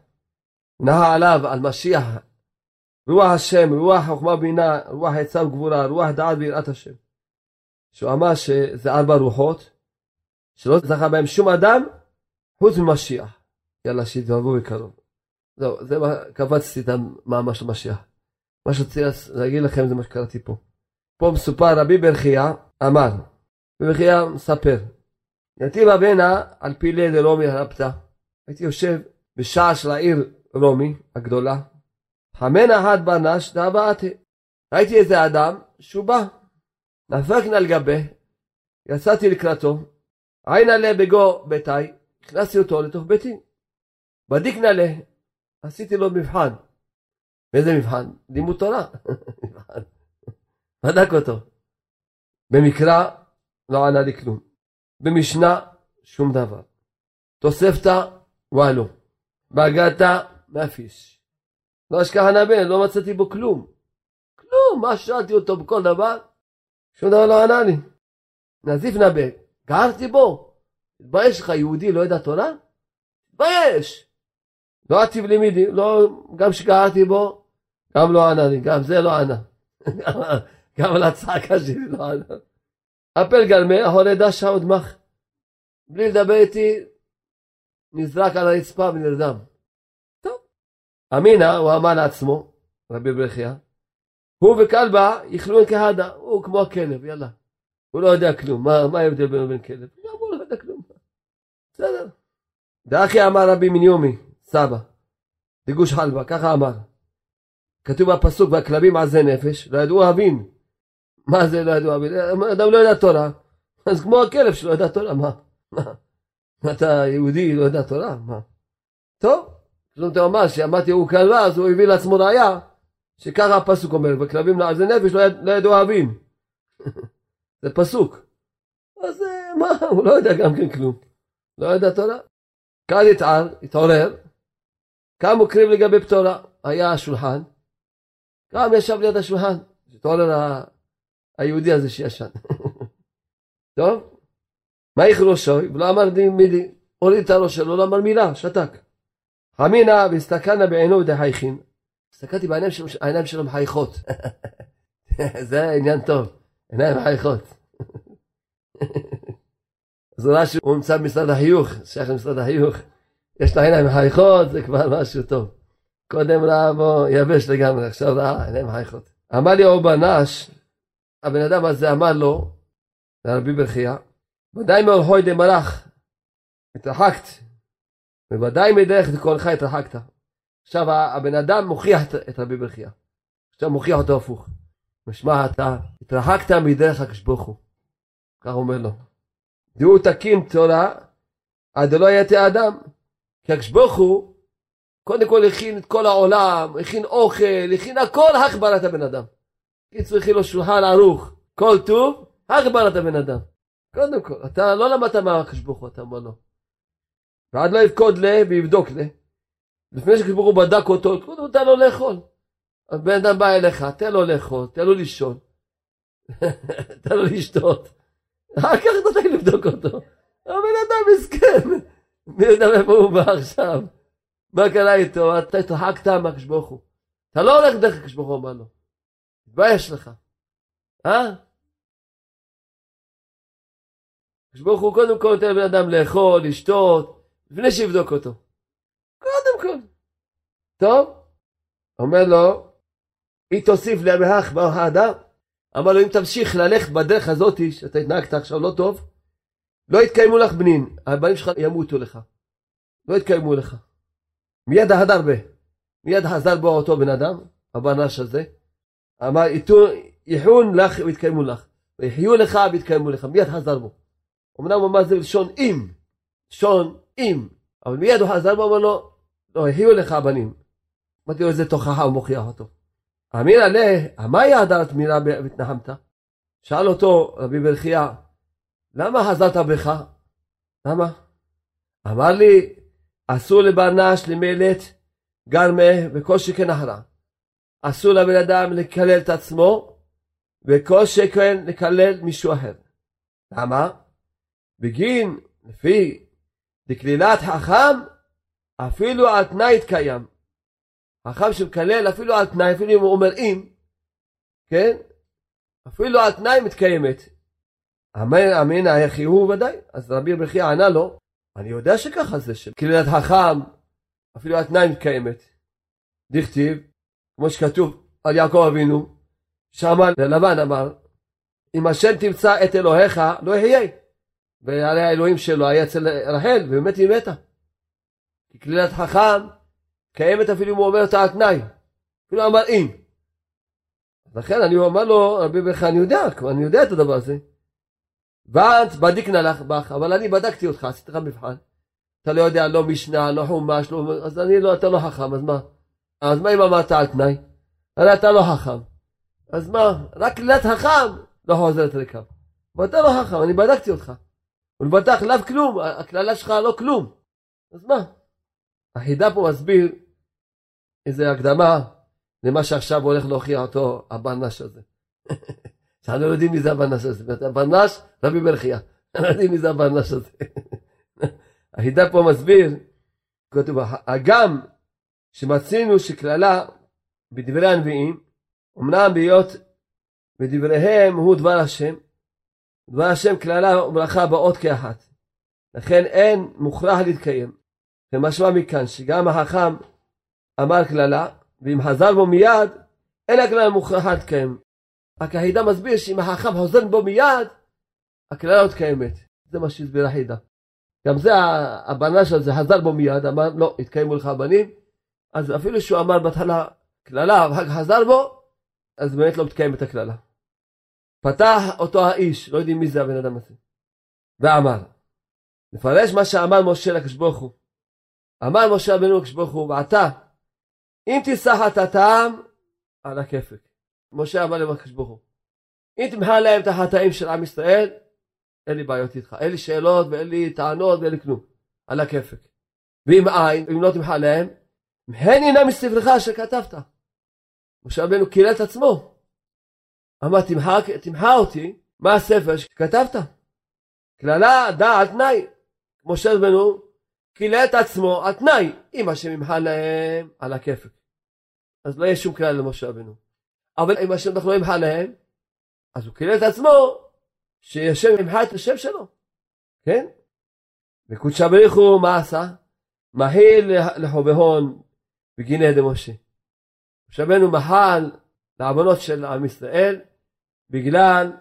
נהה עליו, על משיח, רוח השם, רוח חוכמה בינה, רוח עצה וגבורה, רוח דעת ויראת השם. שהוא אמר שזה ארבע רוחות, שלא זכה בהם שום אדם חוץ ממשיח. יאללה, שיתאהבו בקרוב. זהו, זה מה, קבצתי את המאמר של משיח. מה שרציתי להגיד לכם זה מה שקראתי פה. פה מסופר רבי ברכיה אמר, רבי ברכיה מספר, נתיב אבנה על פילי דרומי הרפתא. הייתי יושב בשער של העיר רומי הגדולה. חמנה אחד ברנש דאבעתי. ראיתי איזה אדם שהוא בא. נפקנה על גבי, יצאתי לקראתו, עין עלה בגו ביתי, הכנסתי אותו לתוך ביתי. בדיק נעלה, עשיתי לו מבחן. איזה מבחן? לימוד תורה. בדק אותו. במקרא לא ענה לי כלום. במשנה שום דבר. תוספתא וואלו. בהגעתא מאפיש. לא אשכח הנבן, לא מצאתי בו כלום. כלום, מה שאלתי אותו בכל דבר? שום דבר לא ענה לי. נזיף נבא, גרתי בו. תתבייש לך, יהודי לא יודע תורה? תתבייש. לא עטיב לימידי, לא, גם שגרתי בו, גם לא ענה לי, גם זה לא ענה. גם על הצעקה שלי לא ענה. אפל גלמי, החולה דשה עוד מח. בלי לדבר איתי, נזרק על הרצפה ונרדם. טוב. אמינא, הוא אמר לעצמו, רבי ברכיה, הוא וכלבה יכלו כהדה, הוא כמו הכלב, יאללה. הוא לא יודע כלום, מה, ההבדל בינו ובין כלב? גם הוא לא יודע כלום. בסדר. דאחי אמר רבי מניומי, סבא, דגוש חלבה, ככה אמר. כתוב בפסוק, והכלבים עזי נפש, לא ידעו אבין. מה זה לא ידעו אבין? אדם לא יודע תורה, אז כמו הכלב שלא יודע תורה, מה? מה? אתה יהודי, לא יודע תורה? מה? טוב, זאת אומרת, שאמרתי הוא כלבה, אז הוא הביא לעצמו ראייה, שככה הפסוק אומר, וכלבים לעזי נפש לא, לא ידעו אבין. זה פסוק. אז אה, מה, הוא לא יודע גם כן כלום. לא יודע תורה. כאן יתער, התעורר, קם וקריב לגבי פתורה, היה השולחן, קם ישב ליד השולחן, התעורר. היהודי הזה שישן. טוב, מה יכלו שוי? ולא אמר די מידי, הוריד את הראש שלו, לא אמר מילה, שתק. חמינא והסתכלנה בעינו דחייכין. הסתכלתי בעיניים שלו, העיניים שלו מחייכות. זה עניין טוב, עיניים מחייכות. אז נראה שהוא נמצא במשרד החיוך, שייך למשרד החיוך. יש לו עיניים מחייכות, זה כבר משהו טוב. קודם ראה בו יבש לגמרי, עכשיו ראה עיניים מחייכות. אמר לי אורבן נש, הבן אדם הזה אמר לו, לרבי ברכיה, ודאי מאורחוי דמלאך, התרחקת, בוודאי מדרך דקולך התרחקת. עכשיו הבן אדם מוכיח את רבי ברכיה. עכשיו מוכיח אותו הפוך. משמע אתה התרחקת מדרך הוא. כך אומר לו. דעו תקים תורה עד לא יתה אדם. כי הוא קודם כל הכין את כל העולם, הכין אוכל, הכין הכל, הכברת הבן אדם. קיצור הכין לו שולחן ערוך, כל טוב, הכברת הבן אדם. קודם כל, אתה לא למדת מה הקדוש ברוך הוא, אתה אומר לו. ועד לא יפקוד לה ויבדוק לה. לפני שקדוש ברוך הוא בדק אותו, קודם כל תן לו לאכול. הבן אדם בא אליך, תן לו לאכול, תן לו לישון, תן לו לשתות. אחר כך תתחיל לבדוק אותו. הבן אדם מסכן, מי יודע מאיפה הוא בא עכשיו? מה קרה איתו? אתה התרחקת מהקדוש ברוך הוא. אתה לא הולך דרך הקדוש ברוך הוא, אמר לו. תתבייש לך. אה? הקדוש ברוך הוא קודם כל נותן לבן אדם לאכול, לשתות, לפני שיבדוק אותו. קודם כל. טוב? אומר לו, היא תוסיף לימך באור האדם. אמר לו, אם תמשיך ללכת בדרך הזאתי, שאתה התנהגת עכשיו לא טוב, לא יתקיימו לך בנין, הבנים שלך ימותו לך. לא יתקיימו לך. מיד ההדר בה. מיד חזר בו אותו בן אדם, הבנש הזה. אמר, יחון לך ויתקיימו לך. ויחיו לך ויתקיימו לך. מיד חזר בו. אמנם הוא אמר זה לשון אם. לשון אם. אבל מיד הוא חזר בו, אמר לו, לא, יחיו לך הבנים. אמרתי לו, איזה תוכחה הוא מוכיח אותו. אמיר עלה, מה היה הדרת מילה והתנחמת? שאל אותו רבי ברכיה, למה חזרת בך? למה? אמר לי, אסור לברנש למלט גרמה וכל שכן אחרה. אסור לבן אדם לקלל את עצמו וכל שכן לקלל מישהו אחר. למה? בגין, לפי דקלילת חכם, אפילו על תנאי התקיים. חכם שמקלל אפילו על תנאי, אפילו אם הוא אומר אם, כן? אפילו על תנאי מתקיימת. אמן אמן היחי הוא ודאי. אז רבי ברכי ענה לו, אני יודע שככה זה, שקללת חכם, אפילו על תנאי מתקיימת. דכתיב, כמו שכתוב על יעקב אבינו, שאמר ללבן אמר, אם השם תמצא את אלוהיך, לא יחיה. והרי האלוהים שלו היה אצל רחל, ובאמת היא מתה. כי כלילת חכם קיימת אפילו אם הוא אומר אותה על תנאי. אפילו אמר אם. לכן אני אומר לו, רבי ברך, אני יודע, אני יודע את הדבר הזה. ואת בדיקנה לך בך, אבל אני בדקתי אותך, עשיתי לך מבחן. אתה לא יודע, לא משנה, לא חומש, לא... אז אני לא, אתה לא חכם, אז מה? אז מה אם אמרת על תנאי? הרי אתה לא חכם. אז מה? רק כלילת חכם לא חוזרת ריקם. ואתה לא חכם, אני בדקתי אותך. ולבטח לאו כלום, הקללה שלך לא כלום. אז מה? החידה פה מסביר איזה הקדמה למה שעכשיו הולך להוכיח אותו הברנש הזה. שאנחנו לא יודעים מי זה הברנש הזה. הברנש, רבי מלכיה. לא יודעים מי זה הברנש הזה. החידה פה מסביר, כתוב, הגם שמצינו שקללה בדברי הנביאים, אמנם בהיות בדבריהם הוא דבר השם, דבר השם קללה וברכה באות כאחת. לכן אין מוכרח להתקיים. ומשמע מכאן שגם החכם אמר קללה, ואם חזר בו מיד, אין הקללה מוכרחה להתקיים. רק החידה מסביר שאם החכם חוזר בו מיד, הקללה לא מתקיימת. זה מה שהסביר החידה. גם זה הבנה של זה חזר בו מיד, אמר לא, התקיימו לך הבנים, אז אפילו שהוא אמר בהתחלה קללה, ואחר כך חזר בו, אז באמת לא מתקיימת הקללה. פתח אותו האיש, לא יודעים מי זה הבן אדם הזה, ואמר, נפרש מה שאמר משה לקדוש ברוך הוא. אמר משה רבנו לקדוש ברוך הוא, ועתה, אם תישא חטאתם על הכפק. משה אמר לקדוש ברוך הוא, אם תמחה להם את החטאים של עם ישראל, אין לי בעיות איתך, אין לי שאלות ואין לי טענות ואין לי כלום, על הכפק. ואם אין, אם לא תמחה להם, הן הנה מספרך אשר כתבת. משה רבנו קילל את עצמו. אמר תמחה, תמחה אותי, מה הספר שכתבת? קללה דע על תנאי. משה רבנו קילל את עצמו על תנאי, אם השם ימחה להם על הכיפק. אז לא יהיה שום קללה למשה רבנו. אבל אם השם לא ימחה להם, אז הוא קילל את עצמו שהשם ימחה את השם שלו. כן? וקודשא בריך הוא מה עשה? מהיל לחובהון בגיני דמשה. משה רבנו מחל לעוונות של עם ישראל בגלל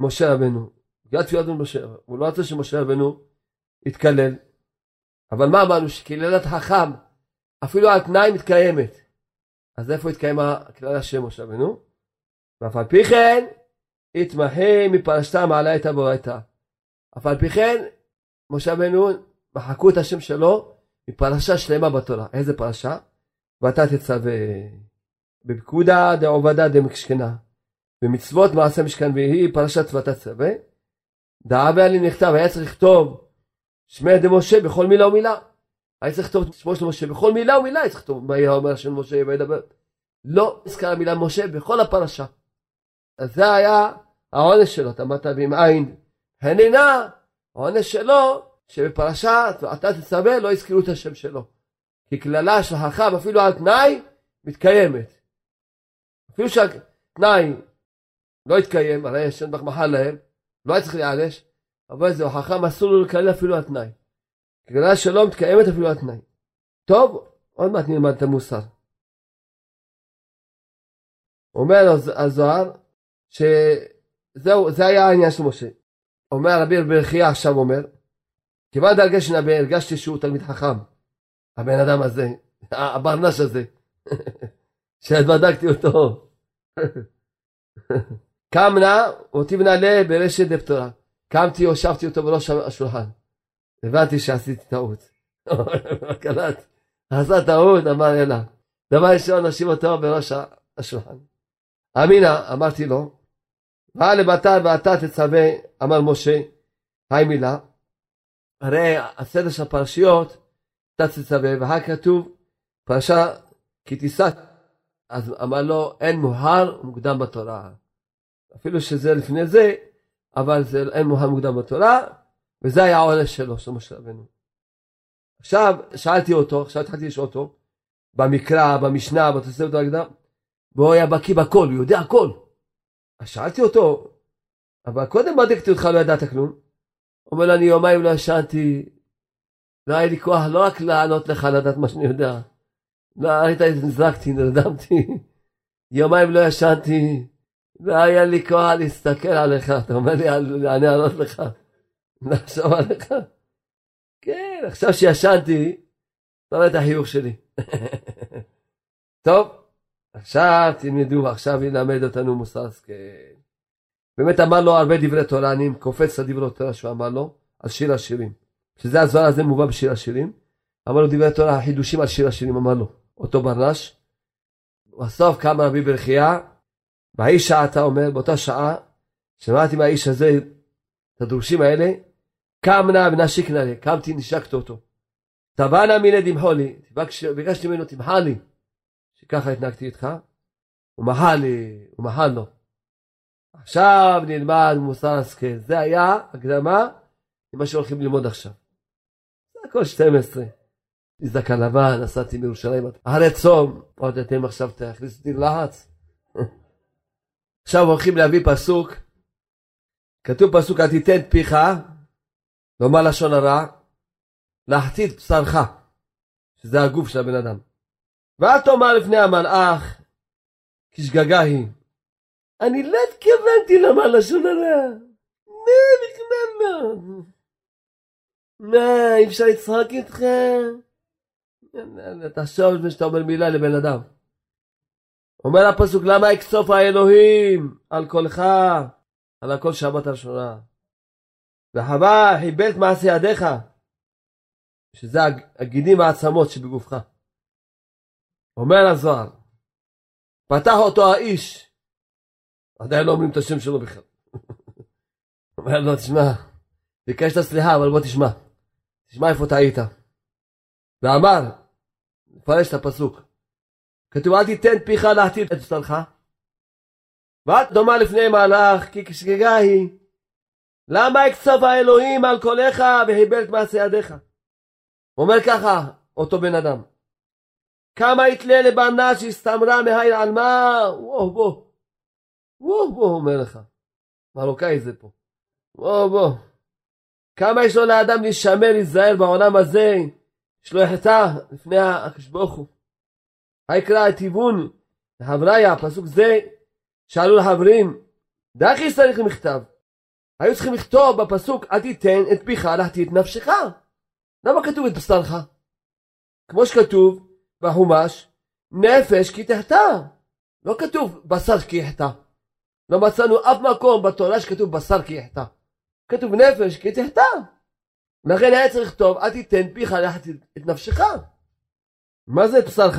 משה רבנו. בגלל תפילת משה, הוא לא רצה שמשה רבנו יתקלל. אבל מה אמרנו? שקללת חכם אפילו על תנאי מתקיימת. אז איפה התקיימה הקללה של משה רבנו? ואף על פי כן התמחה מפרשתה מעלה את הברייתא. אף על פי כן משה רבנו מחקו את השם שלו מפרשה שלמה בתורה. איזה פרשה? ואתה תצווה בפקודה דעובדה דמשכנה. במצוות מעשה משכן והיא פרשת ותצווה. דאבה לי נכתב, היה צריך לכתוב שמי דמשה בכל מילה ומילה. היה צריך לכתוב שמו של משה בכל מילה ומילה, היה צריך לכתוב מה יהיה אומר של משה וידבר. לא נזכר המילה משה בכל הפרשה. אז זה היה העונש שלו, אתה אמרת ועם עין הננה, העונש שלו שבפרשת ואתה תצווה לא יזכרו את השם שלו. כי קללה של חכם אפילו על תנאי מתקיימת. אפילו שהתנאי לא התקיים, הרי השם מחל להם, לא היה צריך להיענש, אבל זה חכם אסור לו לקלל אפילו על תנאי. קללה שלא מתקיימת אפילו על תנאי. טוב, עוד מעט נלמד את המוסר. אומר הזוהר שזהו, זה היה העניין של משה. אומר רבי ברכיה עכשיו אומר, כיוון דרגה שנבא הרגשתי שהוא תלמיד חכם. הבן אדם הזה, הברנש הזה, שבדקתי אותו. קם נא ותבנה לה ברשת דפתורה. קמתי, הושבתי אותו בראש השולחן. הבנתי שעשיתי טעות. קלט, עשה טעות, אמר אלא. דבר ראשון, נשים אותו בראש השולחן. אמינא, אמרתי לו, בא לבתר ואתה תצווה, אמר משה, היי מילה. הרי הסדר של הפרשיות תצווה, ואחר כתוב פרשה כי תישא. אז אמר לו, אין מוהר מוקדם בתורה. אפילו שזה לפני זה, אבל זה אין מוהר מוקדם בתורה, וזה היה העונש שלו, של משה רבנו. עכשיו, שאלתי אותו, עכשיו התחלתי לשאול אותו, במקרא, במשנה, בתוספת ההקדם, והוא היה בקיא בכל, הוא יודע הכל. אז שאלתי אותו, אבל קודם בדקתי אותך, לא ידעת כלום. הוא אומר לו, אני יומיים לא ישנתי, לא היה לי כוח לא רק לענות לך לדעת מה שאני יודע. לא, היית נזרקתי, נרדמתי. יומיים לא ישנתי. לא היה לי כוח להסתכל עליך. אתה אומר לי, אני אענות לך. לחשוב עליך. כן, עכשיו שישנתי, אתה רואה את החיוך שלי. טוב, עכשיו תלמדו, עכשיו ילמד אותנו מוסר השכל. באמת אמר לו הרבה דברי תורה, אני קופץ לדברי תורה שהוא אמר לו, על שיר השירים. שזה הזוהר הזה מובא בשיר השירים. אמר לו דברי תורה, החידושים על שיר השירים, אמר לו, אותו ברנש. בסוף קם רבי ברכיה, בהיא שעה אתה אומר, באותה שעה, שמעתי מהאיש הזה את הדרושים האלה, קם נא ונשיק נא, קמתי נשקת אותו. תבע נא מיני דמחו לי, ביקשתי ממנו תמחה לי, שככה התנהגתי איתך, הוא מחל לי, הוא מחל לו. עכשיו נלמד מוסר השכל, זה היה הקדמה למה שהולכים ללמוד עכשיו. הכל 12. זקן לבן, נסעתי מירושלים, אחרי צום, עוד אתם עכשיו תכניסו אותי ללחץ. עכשיו הולכים להביא פסוק, כתוב פסוק, אל תיתן פיך, לומר לשון הרע, להחטיא בשרך, שזה הגוף של הבן אדם. ואל תאמר לפני המלאך, כשגגה היא. אני לא התכוונתי לומר לשון הרע. מה, בכלל לא. מה, אי אפשר לצחוק איתך? תחשוב לפני שאתה אומר מילה לבן אדם. אומר הפסוק, למה יקצוף האלוהים על קולך, על הכל שבת הראשונה? וחווה חיבל את מעשה ידיך, שזה הגידים העצמות שבגופך. אומר הזוהר, פתח אותו האיש, עדיין לא אומרים את השם שלו בכלל. אומר לו, תשמע, ביקשת סליחה, אבל בוא תשמע. תשמע איפה טעית. ואמר, נפרש את הפסוק. כתוב אל תיתן פיך להטיל את בשרך. ואת דומה לפני מהלך כי כשגגה היא. למה הקצב האלוהים על קולך והיבל את מעשה ידיך? אומר ככה אותו בן אדם. כמה יתלה לבנה שהסתמרה מהעיר על מה? וואו בוא. וואו בוא אומר לך. מרוקאי זה פה. וואו בוא. כמה יש לו לאדם להישמר, להיזהר בעולם הזה, יש לו יחטא לפני הקדוש ברוך הוא. היקרא את היוון, לחבריה, פסוק זה, שאלו לחברים, דחי צריך מכתב. היו צריכים לכתוב בפסוק, אל תיתן את פיך להחטיא את נפשך. למה כתוב את בשרך? כמו שכתוב בחומש, נפש כי תחטא. לא כתוב בשר כי יחטא. לא מצאנו אף מקום בתורה שכתוב בשר כי יחטא. כתוב נפש כי תחטא. לכן היה צריך לכתוב, אל תיתן פיך להחטיא את נפשך. מה זה בשרך?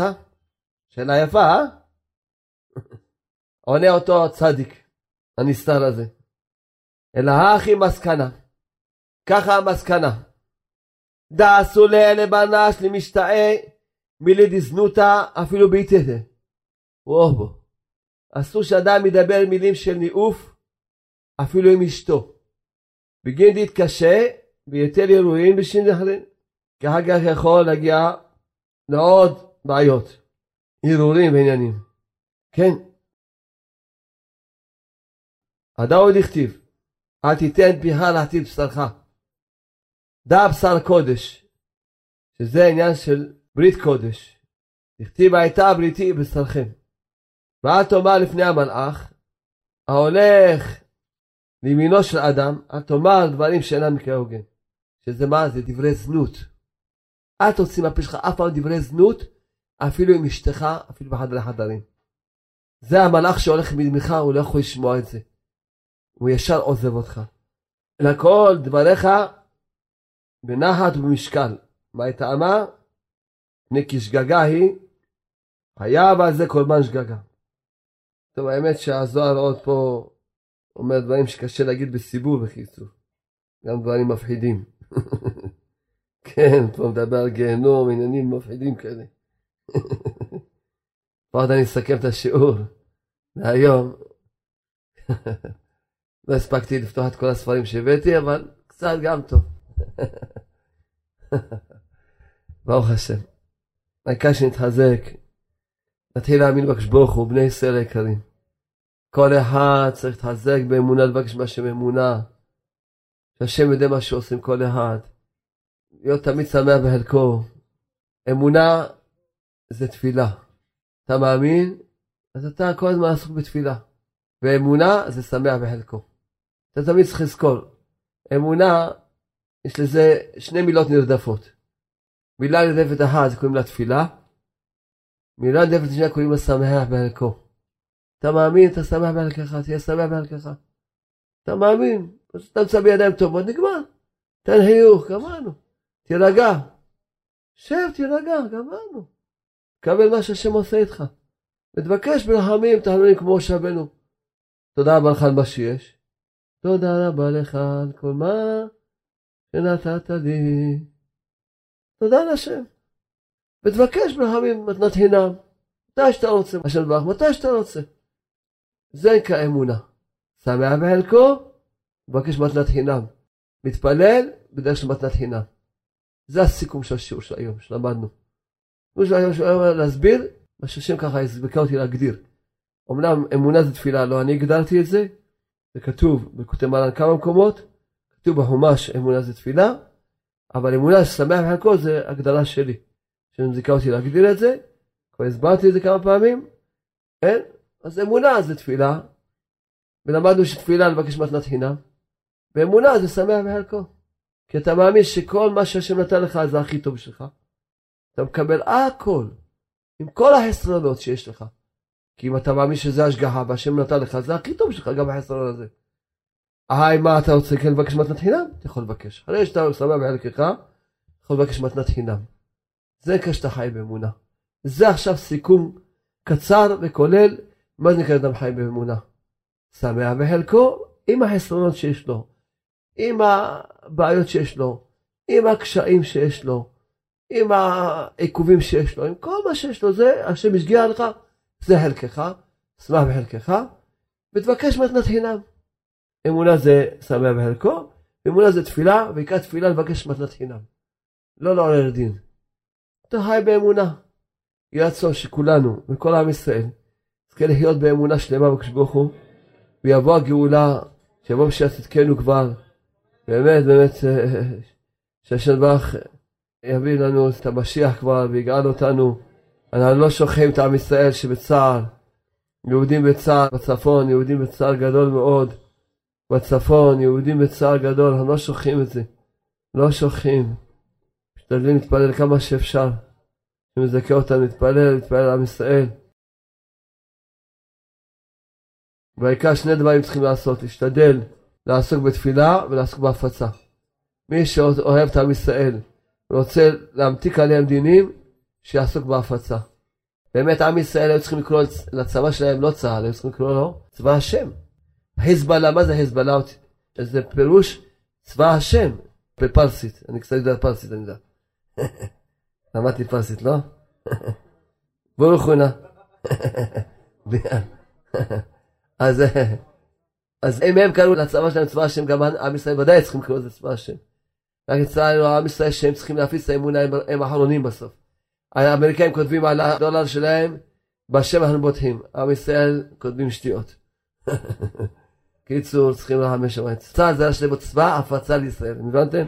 שאלה יפה, אה? עונה אותו צדיק, הנסתר הזה. אלא הכי מסקנה. ככה המסקנה. דעשו לבנש למשתאה מלדזנותה אפילו בעיטתה. וואו. אסור שאדם ידבר מילים של ניאוף אפילו עם אשתו. בגין להתקשה ויותר אירועים בשין אחרים. כי אחר כך יכול להגיע לעוד בעיות, הרהורים ועניינים. כן. הדאוד הכתיב, אל תיתן פיך להטיל בשרך. דע בשר קודש, שזה עניין של ברית קודש. הכתיב הייתה בריתי בשרכם. ואל תאמר לפני המלאך, ההולך לימינו של אדם, אל תאמר דברים שאינם כהוגן. שזה מה? זה דברי זנות. אל תוציא מהפה שלך אף פעם דברי זנות, אפילו עם אשתך, אפילו בחדרי חדרים. זה המלאך שהולך מימינך, הוא לא יכול לשמוע את זה. הוא ישר עוזב אותך. לכל דבריך בנחת ובמשקל. מה היא טעמה? פני כשגגה היא, חייב על זה קורבן שגגה. טוב, האמת שהזוהר עוד פה אומר דברים שקשה להגיד בסיבוב בקיצור. גם דברים מפחידים. כן, פה מדבר על גיהנום, עניינים מפחידים כאלה. עוד אני אסכם את השיעור להיום. לא הספקתי לפתוח את כל הספרים שהבאתי, אבל קצת גם טוב. ברוך השם. העיקר שנתחזק, נתחיל להאמין הוא, בני ישראל היקרים. כל אחד צריך להתחזק באמונה, לבקש מהשם אמונה. שהשם יודע מה שעושים כל אחד. להיות תמיד שמח בחלקו. אמונה זה תפילה. אתה מאמין? אז אתה כל הזמן עסוק בתפילה. ואמונה זה שמח בחלקו. אתה תמיד צריך לזכור. אמונה יש לזה שני מילות נרדפות. מילה נרדפת אחת קוראים לה תפילה, מילה נרדפת שנייה קוראים לה שמח בחלקו. אתה מאמין, אתה שמח בחלקך, תהיה שמח בחלקך. אתה מאמין, אתה מצא בידיים טובות, נגמר. תן חיוך, גמרנו. תירגע. שב, תירגע, גמרנו. קבל מה שהשם עושה איתך. ותבקש ברחמים תחנונים כמו שבנו. תודה רבה לך על מה שיש. תודה רבה לך על כל מה שנתת לי. תודה להשם. ותבקש ברחמים מתנת חינם. מתי שאתה רוצה, השם ברך, מתי שאתה רוצה. זה נקרא אמונה. שמח בחלקו, מבקש מתנת חינם. מתפלל בדרך של מתנת חינם. זה הסיכום של השיעור של היום, שלמדנו. השיעור של היום שלמדנו להסביר מה שהשם ככה הסביקה אותי להגדיר. אמנם אמונה זה תפילה, לא אני הגדרתי את זה, זה כתוב בכותב מרן כמה מקומות, כתוב בחומש אמונה זה תפילה, אבל אמונה ששמח בחלקו זה הגדרה שלי, שמזיקה אותי להגדיר את זה, כבר הסברתי את זה כמה פעמים, כן? אז אמונה זה תפילה, ולמדנו שתפילה לבקש מתנת חינם, ואמונה זה שמח בחלקו. כי אתה מאמין שכל מה שהשם נתן לך זה הכי טוב שלך. אתה מקבל הכל, עם כל החסרונות שיש לך. כי אם אתה מאמין שזה השגחה והשם נתן לך, זה הכי טוב שלך גם החסרון הזה. היי, מה אתה רוצה כן לבקש מתנת חינם? אתה יכול לבקש. אחרי שאתה שמח בחלקך, אתה יכול לבקש מתנת חינם. זה כשאתה חי באמונה. זה עכשיו סיכום קצר וכולל מה זה נקרא אדם חי באמונה. שמח בחלקו עם החסרונות שיש לו, עם הבעיות שיש לו, עם הקשיים שיש לו, עם העיכובים שיש לו, עם כל מה שיש לו, זה השם השגיע לך, זה חלקך, שמח בחלקך, ותבקש מתנת חינם. אמונה זה שמח בחלקו, אמונה זה תפילה, ועיקר תפילה לבקש מתנת חינם. לא לעורר דין. אתה חי באמונה. יהיה רצון שכולנו, וכל עם ישראל, נזכה לחיות באמונה שלמה בקדוש ברוך הוא, ויבוא הגאולה, שיבוא בשביל צדקנו כבר. באמת, באמת, אה, שהשם ברך יביא לנו את המשיח כבר ויגאל אותנו. אנחנו לא שוכחים את עם ישראל שבצער, יהודים בצער בצפון, יהודים בצער גדול מאוד בצפון, יהודים בצער גדול, אנחנו לא שוכחים את זה. לא שוכחים. משתדלים להתפלל כמה שאפשר. שמזכה אותנו להתפלל, להתפלל עם ישראל. והעיקר שני דברים צריכים לעשות, להשתדל לעסוק בתפילה ולעסוק בהפצה. מי שאוהב את עם ישראל ורוצה להמתיק עליהם דינים, שיעסוק בהפצה. באמת עם ישראל היו צריכים לקרוא לצבא שלהם לא צה"ל, היו צריכים לקרוא לו צבא השם. חיזבאללה, מה זה חיזבאללה? זה פירוש צבא השם בפרסית. אני קצת יודע פרסית, אני יודע. למדתי פרסית, לא? ברוך הוא נא. אז, אז אם הם קראו לצבא שלהם צבא השם, גם עם ישראל ודאי צריכים לקרוא לזה צבא השם. רק אצלנו עם ישראל שהם צריכים להפיץ את האמונה, הם, הם אחרונים בסוף. האמריקאים כותבים על הדולר שלהם, בשם אנחנו בוטחים. עם ישראל כותבים שטויות. קיצור, צריכים לחמש שם. צה"ל זה השם צבא הפצה לישראל, הבנתם?